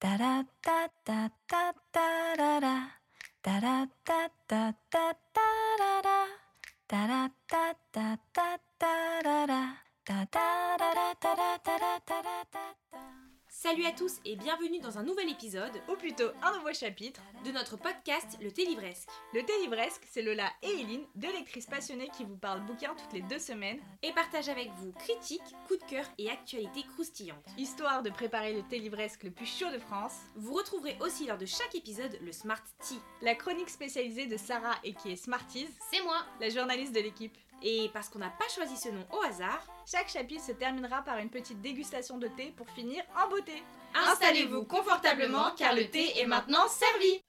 タラッタッタッタッララ。タラッタッタッタッタララ。タラッタッタッタッララ。タタララタラタラタラダダ Salut à tous et bienvenue dans un nouvel épisode ou plutôt un nouveau chapitre. de notre podcast Le Thé Livresque. Le thé livresque, c'est Lola et Eileen, deux lectrices passionnées qui vous parlent bouquins toutes les deux semaines, Et partage avec vous critiques, coups de cœur et actualités croustillantes. histoire de préparer le thé livresque le plus chaud de France. Vous retrouverez aussi lors de chaque épisode le Smart Tea. La chronique spécialisée de Sarah et qui est Smarties, C'est moi la journaliste de l'équipe. Et parce qu'on n'a pas choisi ce nom au hasard, Chaque chapitre se terminera par une petite dégustation de thé pour finir en beauté. installez-vous confortablement car le thé est maintenant servi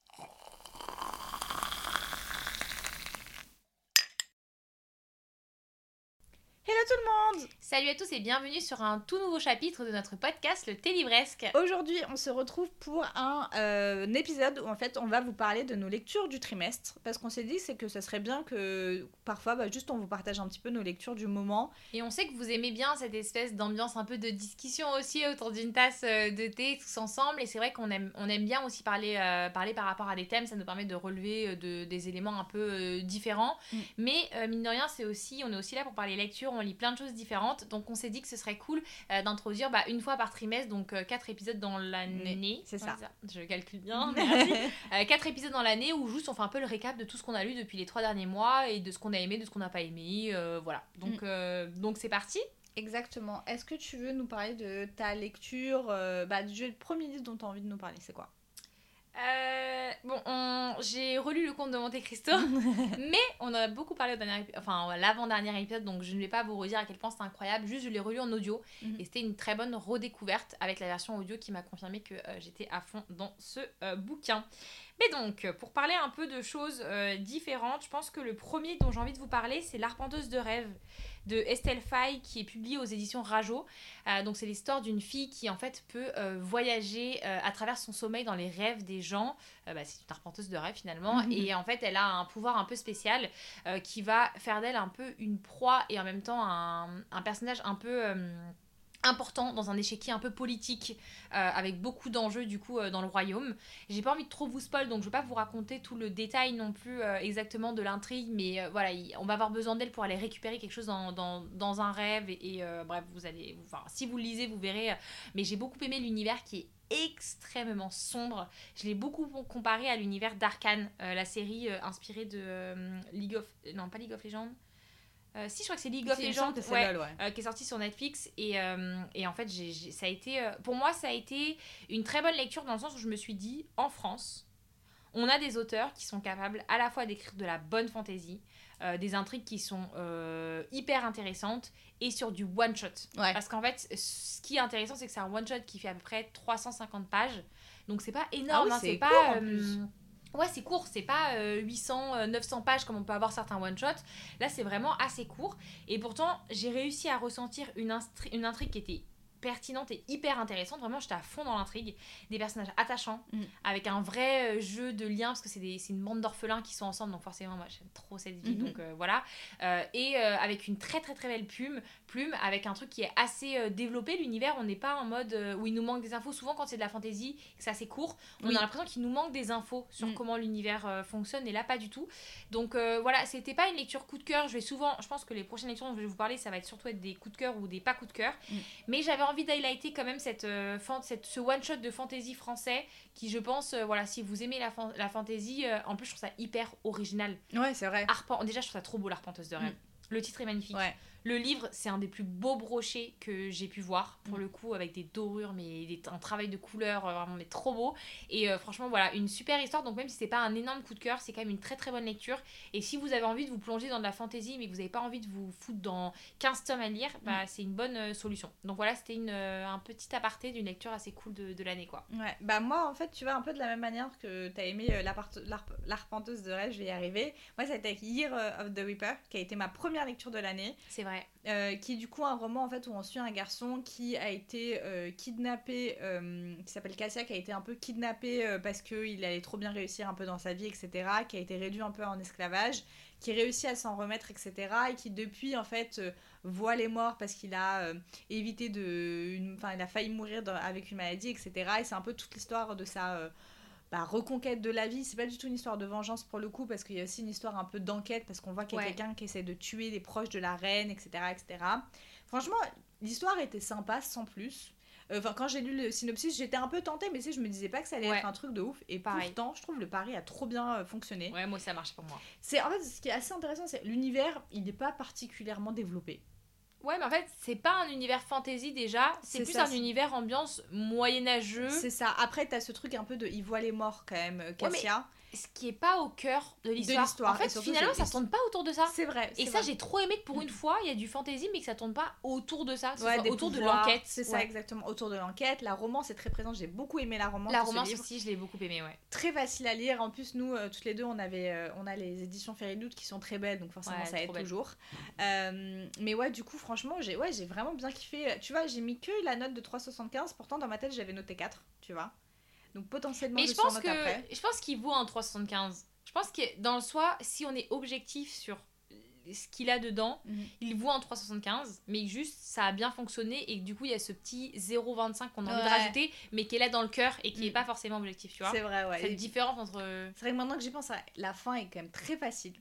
Hello tout le monde Salut à tous et bienvenue sur un tout nouveau chapitre de notre podcast Le Thé Livresque. Aujourd'hui, on se retrouve pour un, euh, un épisode où en fait on va vous parler de nos lectures du trimestre parce qu'on s'est dit c'est que ça serait bien que parfois bah, juste on vous partage un petit peu nos lectures du moment. Et on sait que vous aimez bien cette espèce d'ambiance un peu de discussion aussi autour d'une tasse euh, de thé tous ensemble. Et c'est vrai qu'on aime, on aime bien aussi parler, euh, parler par rapport à des thèmes. Ça nous permet de relever de- des éléments un peu euh, différents. Mm. Mais mine de rien, c'est aussi, on est aussi là pour parler lecture. On lit plein de choses différentes. Donc on s'est dit que ce serait cool euh, d'introduire bah, une fois par trimestre, donc euh, quatre épisodes dans l'année. c'est ça. Je calcule bien. Merci. Euh, quatre épisodes dans l'année où juste on fait un peu le récap de tout ce qu'on a lu depuis les trois derniers mois et de ce qu'on a aimé, de ce qu'on n'a pas aimé. voilà. Donc Mm. donc c'est parti. Exactement. Est-ce que tu veux nous parler de ta lecture bah, du premier livre dont tu as envie de nous parler, c'est quoi? Euh, bon, on- j'ai relu le conte de Monte Cristo, mais on en a beaucoup parlé au dernier, enfin l'avant-dernier épisode, donc je ne vais pas vous redire à quel point c'est incroyable. Juste, je l'ai relu en audio Mhm. et c'était une très bonne redécouverte avec la version audio qui m'a confirmé que euh, j'étais à fond dans ce euh, bouquin. Mais donc, euh, pour parler un peu de choses euh, différentes, je pense que le premier dont j'ai envie de vous parler, c'est L'Arpenteuse de rêve de Estelle Faye qui est publié aux éditions Rajo. Euh, donc c'est l'histoire d'une fille qui en fait peut euh, voyager à travers son sommeil dans les rêves des gens. Bah, c'est une arpenteuse de rêve finalement. Mhm. Et en fait elle a un pouvoir un peu spécial qui va faire d'elle un peu une proie et en même temps un, un personnage un peu... important dans un échiquier un peu politique euh, avec beaucoup d'enjeux du coup euh, dans le royaume. J'ai pas envie de trop vous spoil donc je vais pas vous raconter tout le détail non plus euh, exactement de l'intrigue mais voilà il- on va avoir besoin d'elle pour aller récupérer quelque chose dans, dans, dans un rêve et, bref vous allez enfin si vous le lisez vous verrez mais j'ai beaucoup aimé l'univers qui est extrêmement sombre. Je l'ai beaucoup comparé à l'univers d'Arkane la série inspirée de League of non pas League of Legends Euh, si je crois que c'est League of Legends ouais ouais. euh, qui est sorti sur Netflix et, euh, et en fait j'ai- ça a été pour moi ça a été une très bonne lecture dans le sens où je me suis dit en France on a des auteurs qui sont capables à la fois d'écrire de la bonne fantaisie des intrigues qui sont hyper intéressantes et sur du one shot Ouais. parce qu'en fait ce qui est intéressant c'est que c'est un one shot qui fait à peu près 350 pages donc c'est pas énorme Ah oui, hein, c'est pas euh. Ouais, c'est court, c'est pas euh, 800, euh, 900 pages comme on peut avoir certains one-shot. Là, c'est vraiment assez court. Et pourtant, j'ai réussi à ressentir une intrigue qui était pertinente et hyper intéressante. Vraiment, j'étais à fond dans l'intrigue. Des personnages attachants, Mm. avec un vrai euh, jeu de liens, parce que c'est une bande d'orphelins qui sont ensemble, donc forcément, moi, j'aime trop cette vie, Mhm. donc euh, voilà. Euh, et euh, avec une très très très belle plume, plume, avec un truc qui est assez développé. L'univers, on n'est pas en mode où il nous manque des infos. Souvent, quand c'est de la fantasy, que c'est assez court, on Oui. a l'impression qu'il nous manque des infos sur Mm. comment l'univers fonctionne, et là, pas du tout. Donc voilà, c'était pas une lecture coup de cœur. Je vais souvent, je pense que les prochaines lectures dont je vais vous parler, ça va être surtout être des coups de cœur ou des pas coups de cœur. Mm. Mais j'avais envie d'highlighter quand même cette, euh, fan- cette, ce one shot de fantasy français qui, je pense, euh, voilà, si vous aimez la, fan- la fantasy, euh, en plus, je trouve ça hyper original. Ouais, c'est vrai. Arpen- déjà, je trouve ça trop beau, l'arpenteuse de rêve. Le titre est magnifique. Ouais. Le livre, c'est un des plus beaux brochets que j'ai pu voir, pour Mm. le coup, avec des dorures, mais des- un travail de couleur euh, vraiment mais trop beau. Et euh, franchement, voilà, une super histoire. Donc, même si c'est pas un énorme coup de cœur, c'est quand même une très très bonne lecture. Et si vous avez envie de vous plonger dans de la fantasy, mais que vous n'avez pas envie de vous foutre dans 15 tomes à lire, bah, c'est une bonne euh, solution. Donc, voilà, c'était une, euh, un petit aparté d'une lecture assez cool de, de l'année, quoi. Ouais, bah moi en fait tu vois un peu de la même manière que t'as aimé euh, l'apart- l'arp- l'arpenteuse de rêve, je vais y arriver. Moi ça a été avec Year of the Reaper qui a été ma première lecture de l'année. C'est euh, qui est du coup un roman en fait où on suit un garçon qui a été euh, kidnappé, euh, qui s'appelle Cassia, qui a été un peu kidnappé parce qu'il allait trop bien réussir un peu dans sa vie, etc., qui a été réduit un peu en esclavage, qui réussit à s'en remettre, etc., et qui depuis en fait voit les morts parce qu'il a évité de, enfin il a failli mourir avec une maladie, etc., et c'est un peu toute l'histoire de sa bah, reconquête de la vie. C'est pas du tout une histoire de vengeance pour le coup, parce qu'il y a aussi une histoire un peu d'enquête, parce qu'on voit qu'il y a Ouais. quelqu'un qui essaie de tuer les proches de la reine, etc. etc. Franchement, l'histoire était sympa, sans plus. Euh, Enfin, quand j'ai lu le synopsis, j'étais un peu tentée, mais tu sais, je me disais pas que ça allait Ouais. être un truc de ouf. Et Pareil. pourtant, je trouve le pari a trop bien euh, fonctionné. Ouais, moi ça marche pour moi. C'est en fait ce qui est assez intéressant, c'est l'univers, il n'est pas particulièrement développé. Ouais, mais en fait, c'est pas un univers fantasy déjà, c'est plus ça, un univers ambiance moyenâgeux, C'est ça. Après, t'as ce truc un peu de, il voit les morts quand même, euh, Cassia. Ce qui est pas au cœur de l'histoire. En fait, surtout, finalement, ça tourne pas autour de ça. C'est vrai. Et ça, j'ai trop aimé que pour une fois, il y a du fantasy, mais que ça tourne pas autour de ça, Ouais, autour de l'enquête. C'est ça, exactement. Autour de l'enquête. La romance est très présente. J'ai beaucoup aimé la romance. La romance aussi, je l'ai beaucoup aimé, ouais. Très facile à lire. En plus, nous, euh, toutes les deux, on, avait, euh, on a les éditions Feridoute qui sont très belles, donc forcément, Ouais, ça aide toujours. Euh, mais ouais, du coup, franchement, j'ai ouais, j'ai vraiment bien kiffé. Tu vois, j'ai mis que la note de 3,75. Pourtant, dans ma tête, j'avais noté 4, tu vois. Donc, potentiellement, Mais je, pense que après. je pense qu'il vaut un 375. Je pense que dans le soi, si on est objectif sur ce qu'il a dedans, Mhm. il vaut un 375, mais juste ça a bien fonctionné et que du coup il y a ce petit 0,25 qu'on a envie de Ouais. rajouter, mais qui est là dans le cœur et qui est Mhm. pas forcément objectif, tu vois. C'est vrai, ouais. Cette Et- différence entre. C'est vrai que maintenant que j'y pense, la fin est quand même très facile.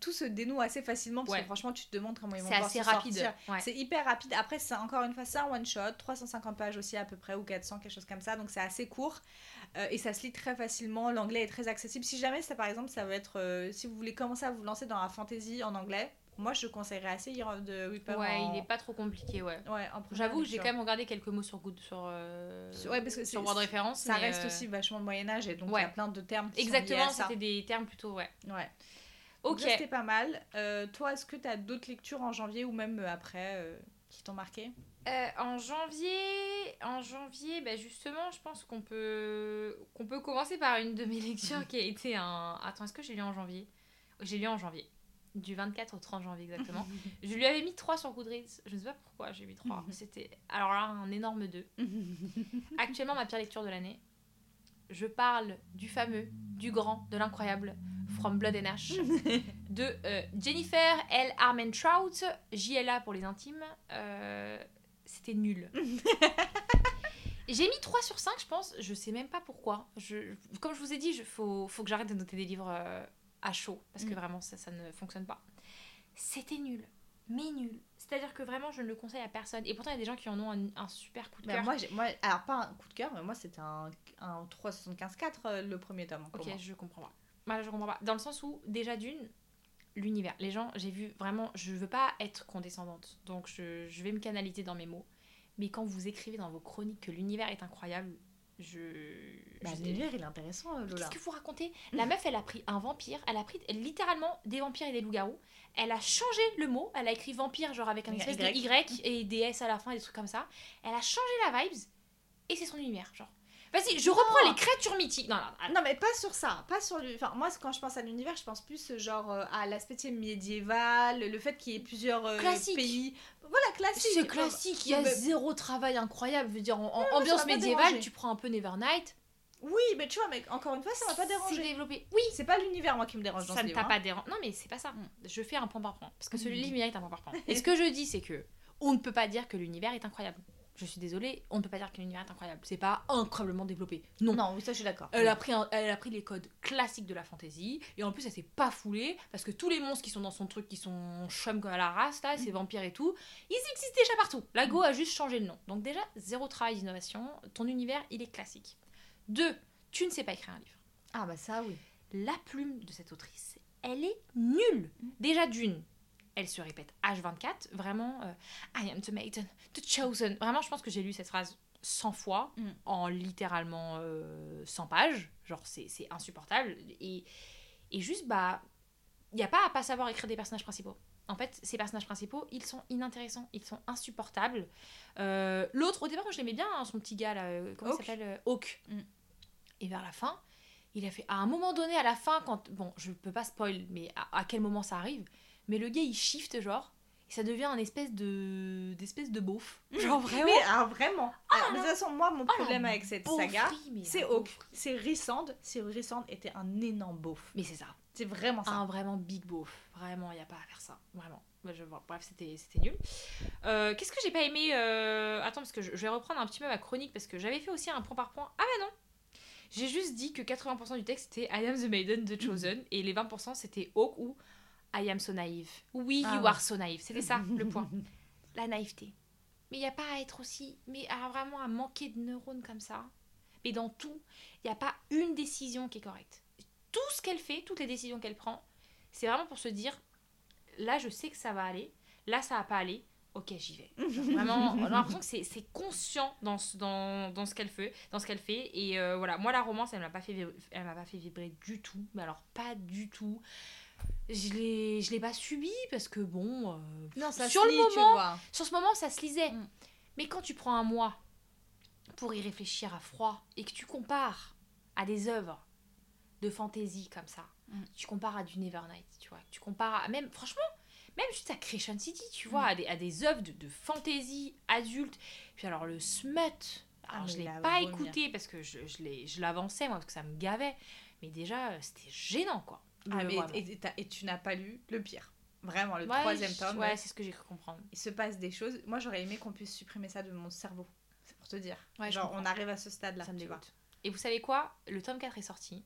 Tout se dénoue assez facilement parce Ouais. que franchement, tu te demandes comment ils vont C'est pouvoir assez s'en rapide. Ouais. C'est hyper rapide. Après, c'est encore une fois, c'est un one shot, 350 pages aussi à peu près, ou 400, quelque chose comme ça. Donc c'est assez court Euh, et ça se lit très facilement. L'anglais est très accessible. Si jamais, ça par exemple, ça va être. euh, si vous voulez commencer à vous lancer dans la fantasy en anglais, moi je conseillerais assez de. Ouais, en... il est pas trop compliqué, ouais. J'avoue que j'ai quand même regardé quelques mots sur Good sur, euh, Ouais, parce que sur Word Référence. Ça reste euh, aussi vachement le Moyen-Âge et donc il ouais. y a plein de termes qui Exactement, c'était des termes plutôt, ouais. Ouais. Donc Ok. ça, c'était pas mal. Euh, toi, est-ce que tu as d'autres lectures en janvier ou même euh, après euh, qui t'ont marqué? Euh, en janvier, en janvier, bah justement, je pense qu'on peut, qu'on peut commencer par une de mes lectures qui a été un. Attends, est-ce que j'ai lu en janvier? J'ai lu en janvier. Du 24 au 30 janvier exactement. je lui avais mis 3 sur Goodreads. Je ne sais pas pourquoi j'ai mis 3. C'était alors là un énorme 2. Actuellement, ma pire lecture de l'année. Je parle du fameux, du grand, de l'incroyable From Blood and Ash de euh, Jennifer L. Armentrout, JLA pour les intimes. Euh, C'était nul. J'ai mis 3 sur 5, je pense. Je sais même pas pourquoi. Je, comme je vous ai dit, il faut, faut que j'arrête de noter des livres euh, à chaud. Parce que Mm. vraiment, ça, ça ne fonctionne pas. C'était nul. Mais nul. C'est-à-dire que vraiment, je ne le conseille à personne. Et pourtant, il y a des gens qui en ont un, un super coup de Bah, cœur. moi, alors pas un coup de cœur, mais moi c'était un, un 375-4 euh, le premier tome. Ok, moi. je comprends pas. Moi, je comprends pas. Dans le sens où, déjà d'une, l'univers. Les gens, j'ai vu vraiment, je veux pas être condescendante, donc je, je vais me canaliser dans mes mots. Mais quand vous écrivez dans vos chroniques que l'univers est incroyable, je. Bah, je- L'univers il est intéressant, euh, Lola. Qu'est-ce que vous racontez? La meuf, elle a pris un vampire, elle a pris littéralement des vampires et des loups-garous. Elle a changé le mot, elle a écrit vampire, genre avec un espèce Y. de Y et des S à la fin, des trucs comme ça. Elle a changé la vibes et c'est son univers, genre. Vas-y, je reprends les créatures mythiques. Non, non, non, Non, mais pas sur ça, pas sur lui. Enfin, moi, quand je pense à l'univers, je pense plus euh, genre euh, à l'aspect médiéval, le fait qu'il y ait plusieurs euh, pays. Voilà, classique. C'est classique, il y a Mais- zéro travail incroyable. Je veux dire, en, ambiance médiévale, tu prends un peu Nevernight. Oui, mais tu vois, mais encore une fois, ça m'a pas C'est dérangé. développé. Oui, C'est pas l'univers, moi, qui me dérange dans ça ce ne t'a hein. pas dérangé. Non, mais c'est pas ça. Mm. Je fais un point par point. Parce que ce Mm. livre mérite un point par point. Et ce que je dis, c'est que on ne peut pas dire que l'univers est incroyable. Je suis désolée, on ne peut pas dire que l'univers est incroyable. C'est pas incroyablement développé. Non. Non, oui, ça, je suis d'accord. Elle a, pris un- elle a pris les codes classiques de la fantasy et en plus elle s'est pas foulée parce que tous les monstres qui sont dans son truc qui sont chum comme à la race là, ces vampires et tout, ils existent déjà partout. La Go a juste changé le nom. Donc déjà zéro travail d'innovation, ton univers il est classique. Deux, tu ne sais pas écrire un livre. Ah, bah ça, oui. La plume de cette autrice, elle est nulle. Déjà d'une, elle se répète H24, vraiment euh, I am the maiden, the chosen. Vraiment, je pense que j'ai lu cette phrase 100 fois Mm. en littéralement euh, 100 pages. Genre, c'est insupportable. Et, et juste, bah, il n'y a pas à pas savoir écrire des personnages principaux. En fait, ces personnages principaux, ils sont inintéressants, ils sont insupportables. Euh, L'autre, au départ, moi je l'aimais bien, hein, son petit gars là, euh, comment Hawk. il s'appelle Hawk. Mm. Et vers la fin, il a fait. À un moment donné, à la fin, quand. Bon, je peux pas spoil, mais à, à quel moment ça arrive Mais le gars, il shift, genre. et ça devient un espèce de d'espèce de beauf. Genre vraiment. Mais alors vraiment. Alors, de là toute façon, moi, mon la problème avec cette saga, c'est Hawk. C'est Rissand. C'est Rissand était un énorme beauf. Mais c'est ça. C'est vraiment ça. Un vraiment big beauf. Vraiment, il n'y a pas à faire ça. Vraiment. Je- bon, bref, c'était c'était nul. Euh, Qu'est-ce que j'ai pas aimé euh, Attends, parce que je, je vais reprendre un petit peu ma chronique parce que j'avais fait aussi un point par point. Ah bah non J'ai juste dit que 80% du texte c'était I am the maiden the chosen et les 20% c'était Hawk ou I am so naïve. Oui, Ah you ouais. are so naïve. C'était ça le point. La naïveté. Mais il n'y a pas à être aussi. Mais à vraiment à manquer de neurones comme ça. Mais dans tout, il n'y a pas une décision qui est correcte. Tout ce qu'elle fait, toutes les décisions qu'elle prend, c'est vraiment pour se dire là, je sais que ça va aller. Là, ça va pas aller. Ok, j'y vais. Vraiment, on a l'impression que c'est- c'est conscient dans ce, dans, dans ce qu'elle fait, dans ce qu'elle fait. Et euh, voilà, moi, la romance, elle m'a pas fait vibrer, elle m'a pas fait vibrer du tout. Mais alors, pas du tout. Je l'ai, je l'ai pas subi parce que bon. euh, Non, ça Sur se le tu moment, vois. sur ce moment, ça se lisait. Mm. Mais quand tu prends un mois pour y réfléchir à froid et que tu compares à des œuvres de fantaisie comme ça, Mm. tu compares à du Nevernight, tu vois, tu compares à même, franchement, même juste à Creation City, tu vois, Mm. à, des, à des œuvres de, de fantaisie adulte. Puis alors le smut, alors Ah, je l'ai la pas vomir. écouté parce que je, je l'avançais moi parce que ça me gavait. Mais déjà, euh, c'était gênant quoi. Ah, Le- mais et, et t'as- et tu n'as pas lu le pire. Vraiment, le Ouais, troisième tome. Ouais, c'est ce que j'ai cru comprendre. il se passe des choses. Moi, j'aurais aimé qu'on puisse supprimer ça de mon cerveau. C'est pour te dire. Ouais, Genre, on arrive à ce stade-là. ça me dégoûte. Et vous savez quoi? Le tome 4 est sorti.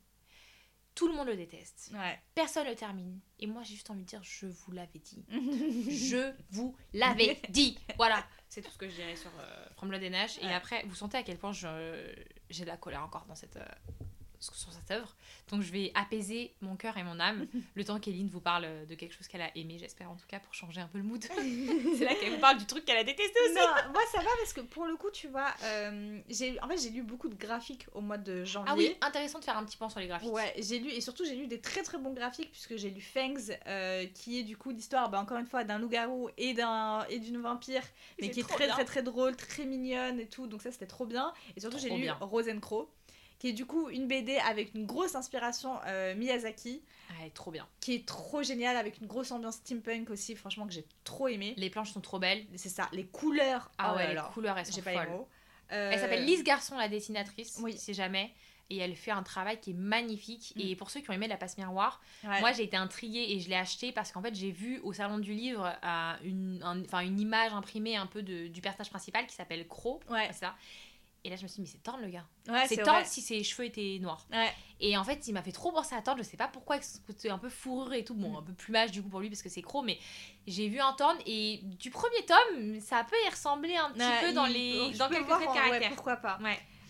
Tout le monde le déteste. Ouais. Personne le termine. Et moi, j'ai juste envie de dire je vous l'avais dit. Je vous l'avais dit. Voilà. C'est tout ce que je dirais sur euh, From Blood and Ash. Et après, vous sentez à quel point j'ai de la colère encore dans cette, euh, sur cette œuvre. Donc, je vais apaiser mon cœur et mon âme le temps qu'Eline vous parle de quelque chose qu'elle a aimé, j'espère en tout cas, pour changer un peu le mood. C'est là qu'elle vous parle du truc qu'elle a détesté aussi. non, moi ça va parce que pour le coup, tu vois, euh, j'ai en fait j'ai lu beaucoup de graphiques au mois de janvier. Ah oui, intéressant de faire un petit point sur les graphiques. Ouais, j'ai lu et surtout j'ai lu des très très bons graphiques puisque j'ai lu Fangs euh, qui est du coup l'histoire bah, encore une fois d'un loup-garou et d'un et d'une vampire mais qui est très bien. très très drôle, très mignonne et tout donc ça c'était trop bien et surtout j'ai lu bien. Qui est du coup une BD avec une grosse inspiration euh, Miyazaki Ah, elle est trop bien. qui est trop géniale avec une grosse ambiance steampunk aussi franchement que j'ai trop aimé. Les planches sont trop belles. C'est ça, les couleurs. Ah oh ouais, les couleurs, elles sont pas les folles. mots. Elle Euh, s'appelle Lise Garçon, la dessinatrice, Oui. si jamais. Et elle fait un travail qui est magnifique. Mm. Et pour ceux qui ont aimé La Passe Miroir, ouais. moi j'ai été intriguée et je l'ai acheté parce qu'en fait j'ai vu au salon du livre euh, une, un- une image imprimée un peu de, du personnage principal qui s'appelle Crow. Ouais. c'est ça. Et là je me suis dit, mais c'est Thorne le gars. Ouais, c'est Thorne si ses cheveux étaient noirs. Ouais. Et en fait, il m'a fait trop penser à Thorne. Je sais pas pourquoi, avec ce côté un peu fourrure et tout. Bon, Mm. un peu plumage du coup pour lui parce que c'est Crow, mais j'ai vu un Thorne et du premier tome, ça peut y ressembler un petit Ouais, peu dans il- les je dans quelques traits de caractère. pourquoi pas.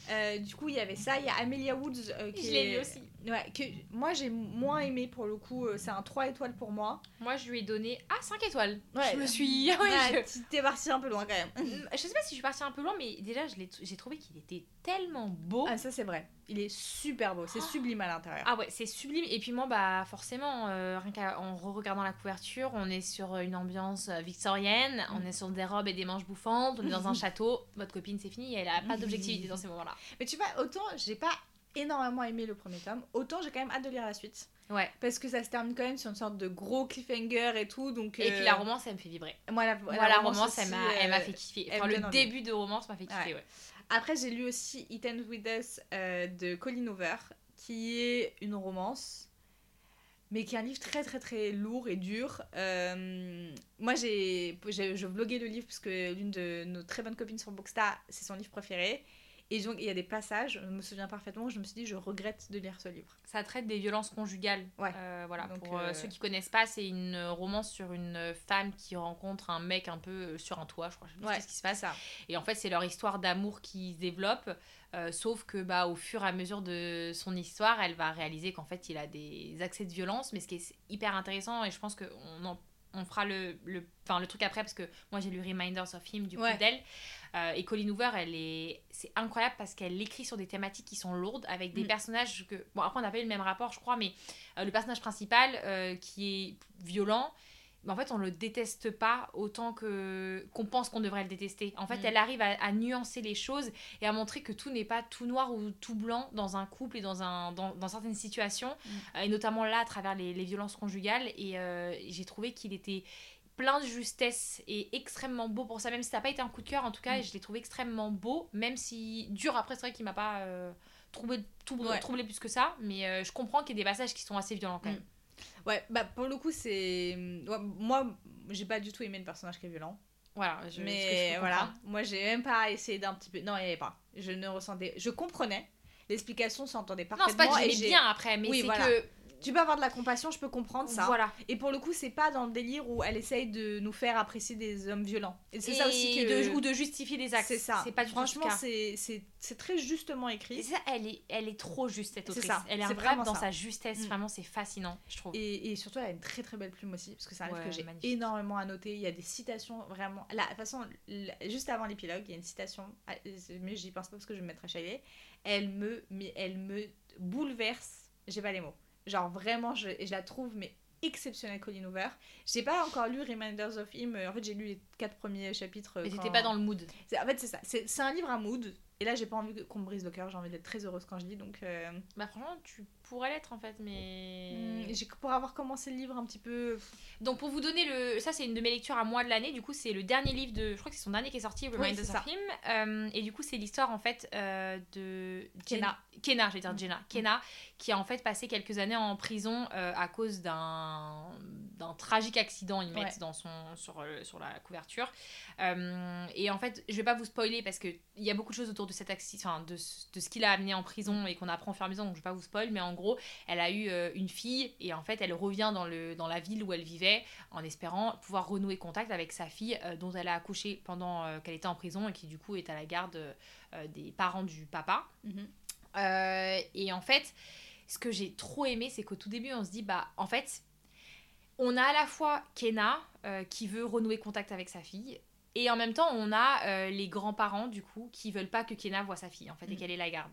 Euh, du coup, il y avait ça. Il y a Amelia Woods. euh, qui Je est- aussi. Ouais, que moi j'ai moins aimé pour le coup. euh, C'est un 3 étoiles pour moi. Moi, je lui ai donné ah 5 étoiles. Ouais. Je me suis ah ouais, Ouais, je- tu- T'es parti un peu loin quand même. je sais pas si je suis partie un peu loin, mais déjà, j'ai trouvé qu'il était tellement beau. Ah, ça c'est vrai. Il est super beau. C'est Oh. sublime à l'intérieur. Ah ouais, c'est sublime. Et puis moi, bah forcément, euh, rien qu'en re-regardant la couverture, on est sur une ambiance euh, victorienne, on est sur des robes et des manches bouffantes, on est dans un château. Votre copine, c'est fini, elle a pas d'objectivité dans ces moments-là. Mais tu vois, autant j'ai pas énormément aimé le premier tome, autant j'ai quand même hâte de lire la suite. Ouais. Parce que ça se termine quand même sur une sorte de gros cliffhanger et tout. Donc, Et euh, puis la romance, elle me fait vibrer. Moi, la, Moi, la romance, elle aussi, m'a elle m'a euh, fait kiffer. Enfin, le envie. début de romance m'a fait kiffer, Ouais. ouais. Après, j'ai lu aussi It Ends With Us euh, de Colin Hoover, qui est une romance, mais qui est un livre très très très lourd et dur. Euh, moi, j'ai, j'ai- je vloguais le livre parce que l'une de nos très bonnes copines sur Bookstar, c'est son livre préféré. Et donc, il y a des passages, je me souviens parfaitement, je me suis dit, je regrette de lire ce livre. Ça traite des violences conjugales. Ouais. Euh, voilà. Donc, pour euh, euh, ceux qui connaissent pas, c'est une romance sur une femme qui rencontre un mec un peu sur un toit, je crois. Je sais Ouais, ce qui se passe. ça. Et en fait, c'est leur histoire d'amour qui se développe. euh, sauf que bah, au fur et à mesure de son histoire, elle va réaliser qu'en fait, il a des accès de violence. Mais ce qui est hyper intéressant, et je pense qu'on en on fera le, le, le truc après parce que moi j'ai lu Reminders of Him du coup Ouais. d'elle Euh, et Colleen Hoover elle est c'est incroyable parce qu'elle écrit sur des thématiques qui sont lourdes avec des Mm. personnages que bon après on n'a pas eu le même rapport je crois mais euh, le personnage principal euh, qui est violent mais en fait on le déteste pas autant que qu'on pense qu'on devrait le détester en fait Mm. elle arrive à, à nuancer les choses et à montrer que tout n'est pas tout noir ou tout blanc dans un couple et dans un dans, dans certaines situations Mm. Euh, et notamment là à travers les, les violences conjugales et euh, j'ai trouvé qu'il était plein de justesse et extrêmement beau pour ça. Même si ça n'a pas été un coup de cœur, en tout cas, Mm. je l'ai trouvé extrêmement beau, même si dur après, c'est vrai qu'il m'a pas euh, troublé, Ouais. troublé plus que ça. Mais euh, je comprends qu'il y ait des passages qui sont assez violents quand même. Ouais, bah pour le coup, c'est. ouais, moi, j'ai pas du tout aimé le personnage qui est violent. Voilà, je, mais voilà, moi j'ai même pas essayé d'un petit peu. Non, il y avait pas. Je ne ressentais. Je comprenais. L'explication s'entendait Non, parfaitement. c'est pas que j'aimais j'ai- bien après, mais Oui, c'est voilà. que. Tu peux avoir de la compassion, je peux comprendre ça. Voilà. Et pour le coup, c'est pas dans le délire où elle essaye de nous faire apprécier des hommes violents. Et c'est ça aussi Et que. de- ou de justifier des actes. C'est ça. C'est pas du Franchement, c'est très justement Et écrit. ça, elle est, elle est trop juste cette C'est autrice. ça, Elle est incroyable vraiment dans ça. sa justesse. Mm. Vraiment, c'est fascinant, je trouve. Et, et surtout, elle a une très très belle plume aussi, parce que livre Ouais, que j'ai énormément à noter. Il y a des citations vraiment. Là, de toute façon, juste avant l'épilogue, il y a une citation, ah, mais j'y pense pas parce que je vais me mettre à chialer. Elle me, mais elle me bouleverse. J'ai pas les mots. Genre vraiment, je, je la trouve mais exceptionnelle, Colin Hoover. J'ai pas encore lu Reminders of Him. euh, En fait, j'ai lu les quatre premiers chapitres. Mais quand- t'étais pas dans le mood. En fait, c'est ça. C'est un livre à mood. Et là, j'ai pas envie qu'on me brise le cœur. J'ai envie d'être très heureuse quand je lis. Donc, euh, Bah, franchement, tu pourrais l'être en fait, mais. j'ai- pour avoir commencé le livre un petit peu. Donc pour vous donner le, ça c'est une de mes lectures à moi de l'année. Du coup c'est le dernier livre de, je crois que c'est son dernier qui est sorti, c'est of Him. Euh, et du coup c'est l'histoire en fait euh, de Kenna. Jen- Kenna, je vais dire. Jenna. Kenna qui a en fait passé quelques années en prison euh, à cause d'un d'un tragique accident ils mettent Ouais. dans son sur euh, sur la couverture. Et en fait je vais pas vous spoiler parce que il y a beaucoup de choses autour de cet accident, enfin de, ce- de ce qu'il a amené en prison et qu'on apprend au fur et à mesure. Donc je vais pas vous spoil, mais en gros elle a eu euh, une fille et en fait elle revient dans, le, dans la ville où elle vivait en espérant pouvoir renouer contact avec sa fille euh, dont elle a accouché pendant euh, qu'elle était en prison et qui du coup est à la garde des parents du papa. Mhm. Et en fait, ce que j'ai trop aimé, c'est qu'au tout début, on se dit, bah, en fait, on a à la fois Kenna qui veut renouer contact avec sa fille, et en même temps, on a euh, les grands-parents, du coup, qui veulent pas que Kenna voit sa fille, en fait, et Mhm. qu'elle ait la garde.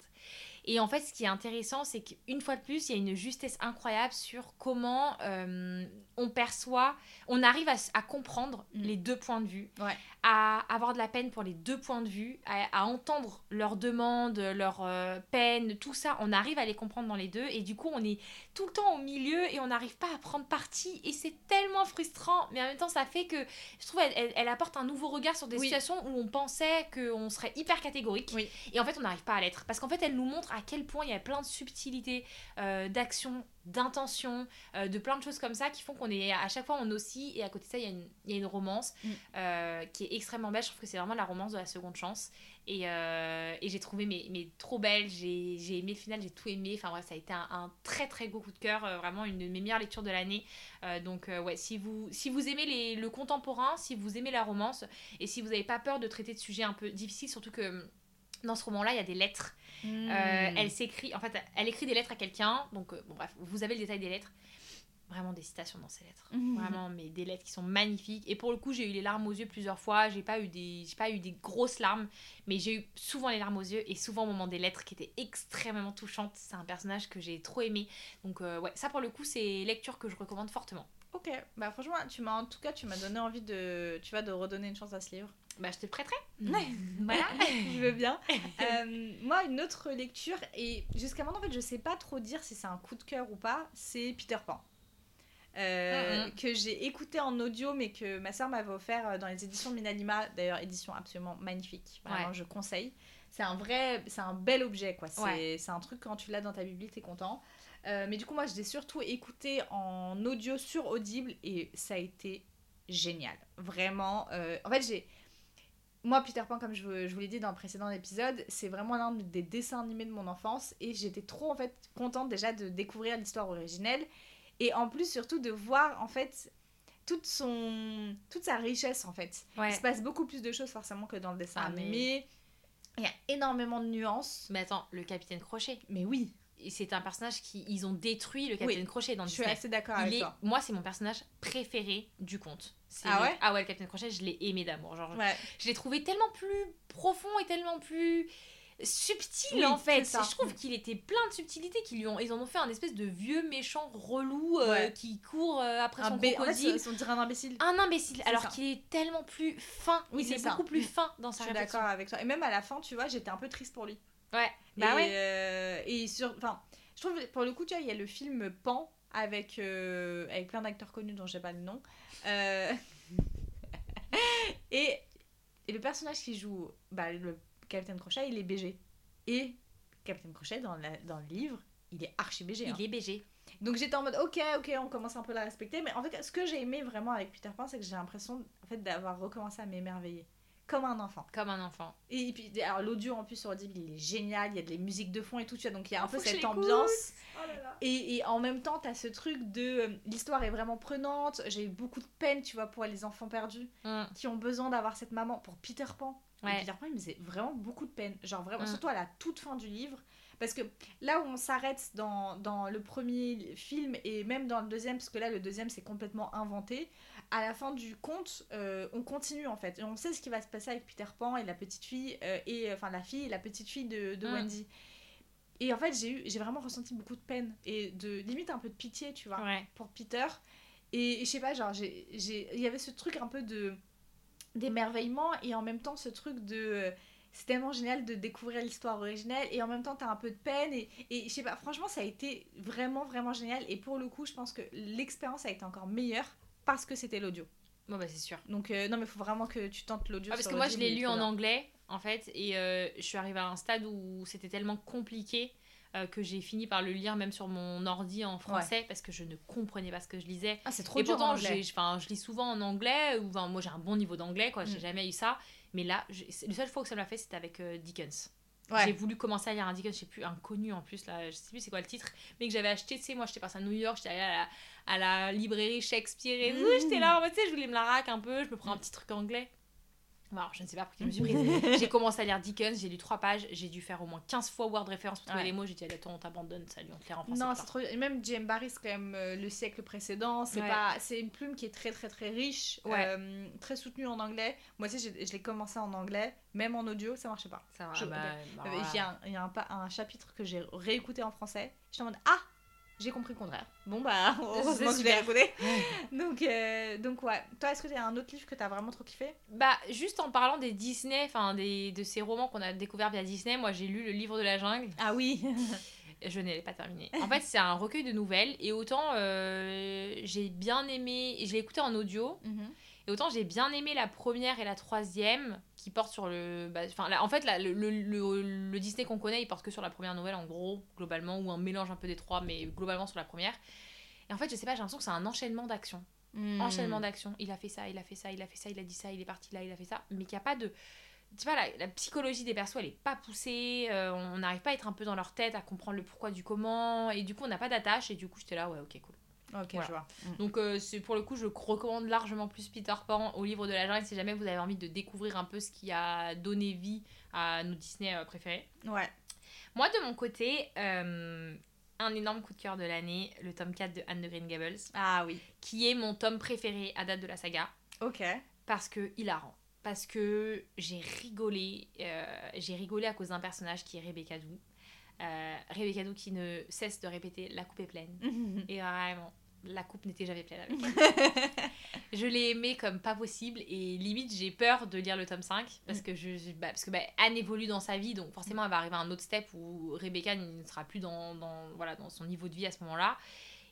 Et en fait, ce qui est intéressant, c'est qu'une fois de plus, il y a une justesse incroyable sur comment euh, on perçoit, on arrive à, comprendre Mhm. les deux points de vue, Ouais. à avoir de la peine pour les deux points de vue, à, à entendre leurs demandes, leurs euh, peines, tout ça, on arrive à les comprendre dans les deux, et du coup, on est tout le temps au milieu et on n'arrive pas à prendre parti, et c'est tellement frustrant, mais en même temps, ça fait que je trouve elle, elle- elle apporte un nouveau regard sur des Oui. situations où on pensait qu'on serait hyper catégorique, Oui. et en fait, on n'arrive pas à l'être, parce qu'en fait, elle nous montre à quel point il y a plein de subtilités, euh, d'action, d'intention, euh, de plein de choses comme ça qui font qu'on est à chaque fois on oscille et à côté de ça il y a une, il y a une romance Mm. euh, qui est extrêmement belle. Je trouve que c'est vraiment la romance de la seconde chance. Et, euh, et j'ai trouvé mais trop belle. J'ai aimé le final j'ai tout aimé. Enfin bref ça a été un, un très très beau coup de cœur euh, vraiment une de mes meilleures lectures de l'année. Donc ouais si vous si vous aimez les, le contemporain si vous aimez la romance et si vous n'avez pas peur de traiter de sujets un peu difficiles surtout que hum, dans ce roman là il y a des lettres Hmm. euh, elle s'écrit, en fait, elle écrit des lettres à quelqu'un. Donc, euh, bon, bref, vous avez le détail des lettres. Vraiment des citations dans ces lettres. Mhm. Vraiment, mais des lettres qui sont magnifiques. Et pour le coup, j'ai eu les larmes aux yeux plusieurs fois. J'ai pas eu des, j'ai pas eu des grosses larmes, mais j'ai eu souvent les larmes aux yeux et souvent au moment des lettres qui étaient extrêmement touchantes. C'est un personnage que j'ai trop aimé. Donc, euh, ouais, ça pour le coup, c'est lecture que je recommande fortement. Ok, bah franchement, tu m'as en tout cas, tu m'as donné envie de, tu vas de redonner une chance à ce livre. Bah, je te le prêterai. Ouais. voilà. je veux bien. Euh, moi, une autre lecture, et jusqu'à maintenant, en fait, je sais pas trop dire si c'est un coup de cœur ou pas, c'est Peter Pan. Euh, que j'ai écouté en audio mais que ma soeur m'avait offert euh, dans les éditions Minalima d'ailleurs édition absolument magnifique vraiment Ouais. je conseille c'est un vrai c'est un bel objet quoi c'est Ouais. un truc quand tu l'as dans ta bibliothèque t'es content Euh, mais du coup moi je l'ai surtout écouté en audio sur Audible et ça a été génial vraiment euh, en fait j'ai moi, Peter Pan, comme je vous, je vous l'ai dit dans le précédent épisode, c'est vraiment l'un des dessins animés de mon enfance et j'étais trop en fait contente déjà de découvrir l'histoire originelle et en plus surtout de voir en fait toute son toute sa richesse en fait. Ouais. Il se passe beaucoup plus de choses forcément que dans le dessin Ah, mais- animé. Il y a énormément de nuances. Mais attends, le capitaine Crochet. Mais oui, c'est un personnage qui. Ils ont détruit le capitaine Crochet dans je suis Disney. assez d'accord avec est, toi. moi, c'est mon personnage préféré du conte. Ah le- ouais Ah ouais, le Capitaine Crochet, je l'ai aimé d'amour. Genre, Ouais. je l'ai trouvé tellement plus profond et tellement plus subtil Oui, en fait. Je trouve qu'il était plein de subtilités. Qu'ils lui ont, ils en ont fait un espèce de vieux méchant relou euh, Ouais. qui court euh, après Un son bé- en fait, crocodile. on dirait un imbécile. un imbécile, alors qu'il est tellement plus fin. Oui, il c'est beaucoup plus fin dans Je sa suis réflexion. d'accord avec toi. Et même à la fin, tu vois, j'étais un peu triste pour lui. Ouais. Bah et, ouais. euh, et sur, enfin, je trouve pour le coup, tu vois, il y a le film Pan avec euh, avec plein d'acteurs connus dont j'ai pas le nom. Euh, Et, et le personnage qui joue bah, le Capitaine Crochet, il est BG. Et Capitaine Crochet, dans, la- dans le livre, il est archi BG. hein. Il est BG. Donc j'étais en mode ok ok on commence un peu à la respecter mais en fait ce que j'ai aimé vraiment avec Peter Pan c'est que j'ai l'impression en fait d'avoir recommencé à m'émerveiller comme un enfant Comme un enfant. et puis alors l'audio en plus sur Audible il est génial il y a de les musiques de fond et tout tu vois donc il y a un Ah, peu cette ambiance et, et en même temps t'as ce truc de euh, l'histoire est vraiment prenante j'ai eu beaucoup de peine tu vois pour les enfants perdus Mm. qui ont besoin d'avoir cette maman pour Peter Pan Ouais. Peter Pan il me faisait vraiment beaucoup de peine genre vraiment Mm. surtout à la toute fin du livre parce que là où on s'arrête dans, dans le premier film et même dans le deuxième parce que là le deuxième c'est complètement inventé à la fin du conte euh, on continue en fait et on sait ce qui va se passer avec Peter Pan et la petite fille euh, et enfin la fille et la petite fille de, de. Wendy et en fait j'ai eu j'ai vraiment ressenti beaucoup de peine et de limite un peu de pitié tu vois Ouais. pour Peter. Et, et je sais pas, genre, j'ai- j'ai- il y avait ce truc un peu de d'émerveillement et en même temps ce truc de. euh, C'est tellement génial de découvrir l'histoire originelle et en même temps t'as un peu de peine et, et je sais pas, franchement ça a été vraiment vraiment génial et pour le coup je pense que l'expérience a été encore meilleure parce que c'était l'audio. Bon, bah, c'est sûr. Donc euh, non mais il faut vraiment que tu tentes l'audio. Ah, parce que moi, je l'ai lu en anglais, en fait, et euh, je suis arrivée à un stade où c'était tellement compliqué euh, que j'ai fini par le lire même sur mon ordi en français parce que je ne comprenais pas ce que je lisais. Ah c'est trop et dur en pourtant, anglais. j'ai- enfin, je lis souvent en anglais, ou moi j'ai un bon niveau d'anglais, quoi, j'ai Mm. jamais eu ça. Mais là, la seule fois que ça m'a fait, c'était avec Dickens. J'ai voulu commencer à lire un Dickens, je sais plus, inconnu en plus, là, je sais plus c'est quoi le titre, mais que j'avais acheté, tu sais, moi j'étais passée à New York, j'étais allée à la, à la librairie Shakespeare et tout, Mhm. j'étais là, tu sais, je voulais me la rack un peu, je me prends un petit truc anglais. Alors, je ne sais pas pour qui je me suis prise. j'ai commencé à lire Dickens, j'ai lu trois pages, j'ai dû faire au moins 15 fois Word référence pour trouver Ouais. les mots, j'ai dit, allez, attends, on t'abandonne, salut, on te les en français Non, c'est trop. Et même J.M. Barrie, c'est quand même euh, le siècle précédent. C'est Ouais. pas. C'est une plume qui est très très très riche, Ouais. euh, très soutenue en anglais. Moi aussi, je l'ai commencé en anglais, même en audio, ça marchait pas. Ça va, Je- bah, bah, Euh, voilà. Il y a, un, il y a un, chapitre que j'ai réécouté en français. J'étais en mode ah, j'ai compris le contraire. Bon bah heureusement que je l'ai réécouté. donc euh, donc ouais. Toi, est-ce que t'as un autre livre que t'as vraiment trop kiffé? Bah, juste en parlant des Disney, enfin, des, de ces romans qu'on a découverts via Disney, moi j'ai lu Le Livre de la Jungle. Ah oui. Je ne l'ai pas terminé. En fait, c'est un recueil de nouvelles et autant euh, j'ai bien aimé, et je l'ai écouté en audio, et autant j'ai bien aimé la première et la troisième qui portent sur le. bah, Enfin, en fait, le, le, le- le Disney qu'on connaît, il porte que sur la première nouvelle en gros, globalement, ou un mélange un peu des trois, mais globalement sur la première. Et en fait, je sais pas, j'ai l'impression que c'est un enchaînement d'actions. Hmm. Enchaînement d'actions. Il a fait ça, il a fait ça, il a fait ça, il a dit ça, il est parti là, il a fait ça, mais qu'il n'y a pas de. Tu vois, la, la psychologie des persos, elle est pas poussée, euh, on n'arrive pas à être un peu dans leur tête, à comprendre le pourquoi du comment, et du coup, on n'a pas d'attache, et du coup, j'étais là, ouais, ok, cool. Ok, Voilà. je vois. Mm. Donc, euh, c'est pour le coup, je recommande largement plus Peter Pan au livre de la jungle si jamais vous avez envie de découvrir un peu ce qui a donné vie à nos Disney euh, préférés. Ouais. Moi, de mon côté, euh, un énorme coup de cœur de l'année, le tome 4 de Anne de Green Gables, Ah oui. qui est mon tome préféré à date de la saga. Ok. parce que hilarant. Parce que j'ai rigolé. euh, j'ai rigolé à cause d'un personnage qui est Rebecca Dou. Euh, Rebecca Dou qui ne cesse de répéter la coupe est pleine. Et vraiment, la coupe n'était jamais pleine avec je l'ai aimé comme pas possible et limite j'ai peur de lire le tome 5 parce que, je, je- bah, parce que bah, Anne évolue dans sa vie donc forcément elle va arriver à un autre step où Rebecca ne sera plus dans, dans, voilà, dans son niveau de vie à ce moment-là.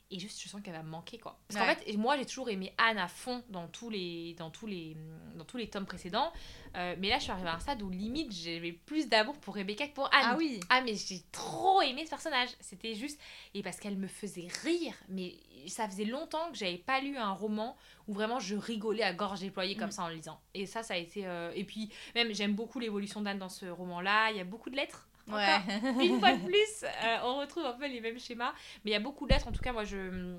Et juste, je sens qu'elle va me manquer, quoi. Parce qu'en fait, moi, j'ai toujours aimé Anne à fond dans tous les, dans tous les, dans tous les tomes précédents. Euh, mais là, je suis arrivée à un stade où limite, j'avais plus d'amour pour Rebecca que pour Anne. Ah oui. Ah mais j'ai trop aimé ce personnage. C'était juste et parce qu'elle me faisait rire. Mais ça faisait longtemps que j'avais pas lu un roman où vraiment je rigolais à gorge déployée comme Mm. ça en le lisant. Et ça, ça a été. euh, Et puis même j'aime beaucoup l'évolution d'Anne dans ce roman-là. Il y a beaucoup de lettres. Ouais. Une fois de plus, euh, on retrouve un peu les mêmes schémas. Mais il y a beaucoup de lettres. En tout cas, moi je.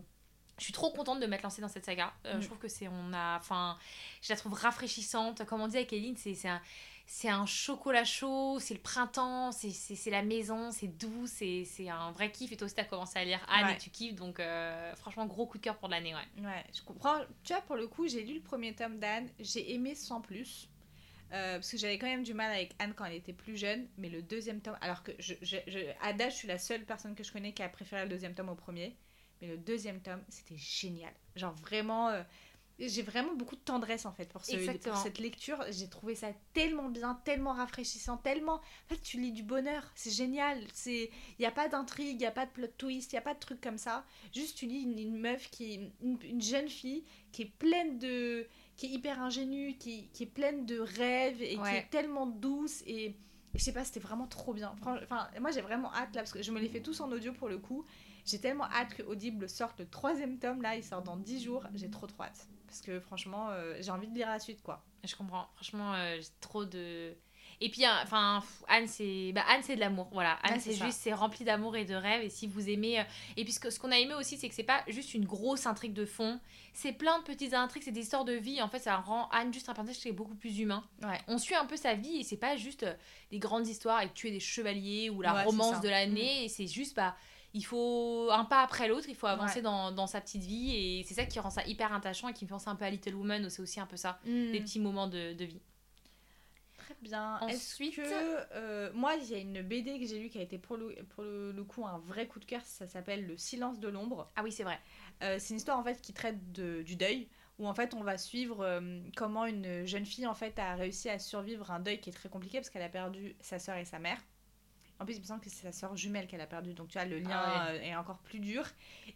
Je suis trop contente de m'être lancée dans cette saga. Euh, Mm. Je trouve que c'est on a, enfin, je la trouve rafraîchissante. Comme on dit avec Eline, c'est un, c'est un chocolat chaud, c'est le printemps, c'est- la maison, c'est doux, c'est c'est un vrai kiff. Et toi aussi, t'as commencé à lire Anne Ouais. et tu kiffes. Donc, euh, franchement, gros coup de cœur pour l'année, ouais. Ouais, je comprends. Tu vois, pour le coup, j'ai lu le premier tome d'Anne, j'ai aimé sans plus. Euh, parce que j'avais quand même du mal avec Anne quand elle était plus jeune, mais le deuxième tome, alors que je, je, je- à date, je suis la seule personne que je connais qui a préféré le deuxième tome au premier, mais le deuxième tome, c'était génial. Genre vraiment, euh, j'ai vraiment beaucoup de tendresse en fait pour, ce, pour cette lecture. J'ai trouvé ça tellement bien, tellement rafraîchissant, tellement. En fait, tu lis du bonheur, c'est génial. Il y a pas d'intrigue, il y a pas de plot twist, il y a pas de truc comme ça. Juste, tu lis une, une meuf qui, une, une jeune fille qui est pleine de qui est hyper ingénue, qui, qui est pleine de rêves et qui est tellement douce et je sais pas, c'était vraiment trop bien. Enfin, moi j'ai vraiment hâte là parce que je me l'ai fait tous en audio pour le coup. J'ai tellement hâte que Audible sorte le troisième tome là, il sort dans 10 jours. J'ai trop trop hâte parce que franchement, euh, j'ai envie de lire la suite quoi. Je comprends. Franchement, euh, j'ai trop de. Et puis, hein, enfin, Anne, c'est bah, Anne, c'est de l'amour. Voilà. Anne, c'est juste, c'est rempli d'amour et de rêves. Et si vous aimez. euh, Et puis, ce qu'on a aimé aussi, c'est que c'est pas juste une grosse intrigue de fond. C'est plein de petites intrigues, c'est des histoires de vie. En fait, ça rend Anne juste un personnage qui est beaucoup plus humain. Ouais. On suit un peu sa vie et c'est pas juste euh, des grandes histoires et tuer des chevaliers ou la Ouais, romance. Mm. de l'année. Et c'est juste, bah. Il faut un pas après l'autre, il faut avancer Ouais. dans, dans sa petite vie et c'est ça qui rend ça hyper attachant et qui me fait penser un peu à Little Woman, c'est aussi un peu ça, des petits moments de, de vie. Bien. Ensuite- que euh, moi, il y a une BD que j'ai lue qui a été pour le, pour le, le coup un vrai coup de cœur. Ça s'appelle Le silence de l'ombre. Ah oui, c'est vrai. Euh, c'est une histoire en fait qui traite de- du deuil, où en fait on va suivre euh, comment une jeune fille en fait a réussi à survivre un deuil qui est très compliqué parce qu'elle a perdu sa sœur et sa mère. En plus, il me semble que c'est sa sœur jumelle qu'elle a perdue, donc tu vois, le lien Ah euh, est encore plus dur.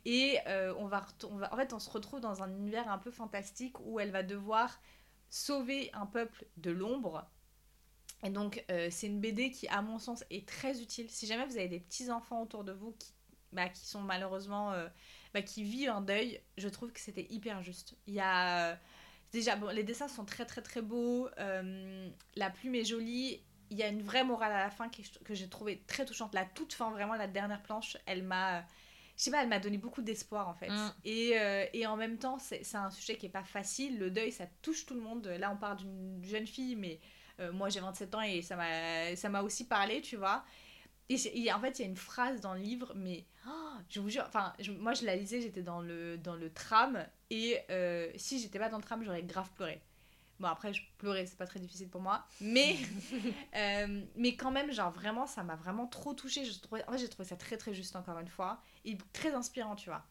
Et euh, on, va on va, en fait, on se retrouve dans un univers un peu fantastique où elle va devoir sauver un peuple de l'ombre. Et donc, euh, c'est une BD qui, à mon sens, est très utile. Si jamais vous avez des petits-enfants autour de vous qui, bah, qui sont malheureusement euh, bah, qui vit un deuil, je trouve que c'était hyper juste. Il y a euh, déjà bon, les dessins sont très très très beaux, la plume est jolie. Il y a une vraie morale à la fin qui est- que j'ai trouvé très touchante. La toute fin, vraiment la dernière planche, elle m'a, je sais pas, elle m'a donné beaucoup d'espoir en fait. Mm. Et, euh, et en même temps, c'est c'est un sujet qui est pas facile. Le deuil, ça touche tout le monde. Là, on parle d'une jeune fille, mais euh, moi j'ai 27 ans et ça m'a ça m'a aussi parlé, tu vois. Et, en fait, il y a une phrase dans le livre, mais oh, je vous jure, enfin, moi je la lisais, j'étais dans le, dans le tram, et euh, si j'étais pas dans le tram, j'aurais grave pleuré. Bon, après, je pleurais, c'est pas très difficile pour moi, mais, euh, mais quand même, genre vraiment, ça m'a vraiment trop touchée. Je trouvais, en fait, j'ai trouvé ça très très juste, encore une fois, et très inspirant, tu vois.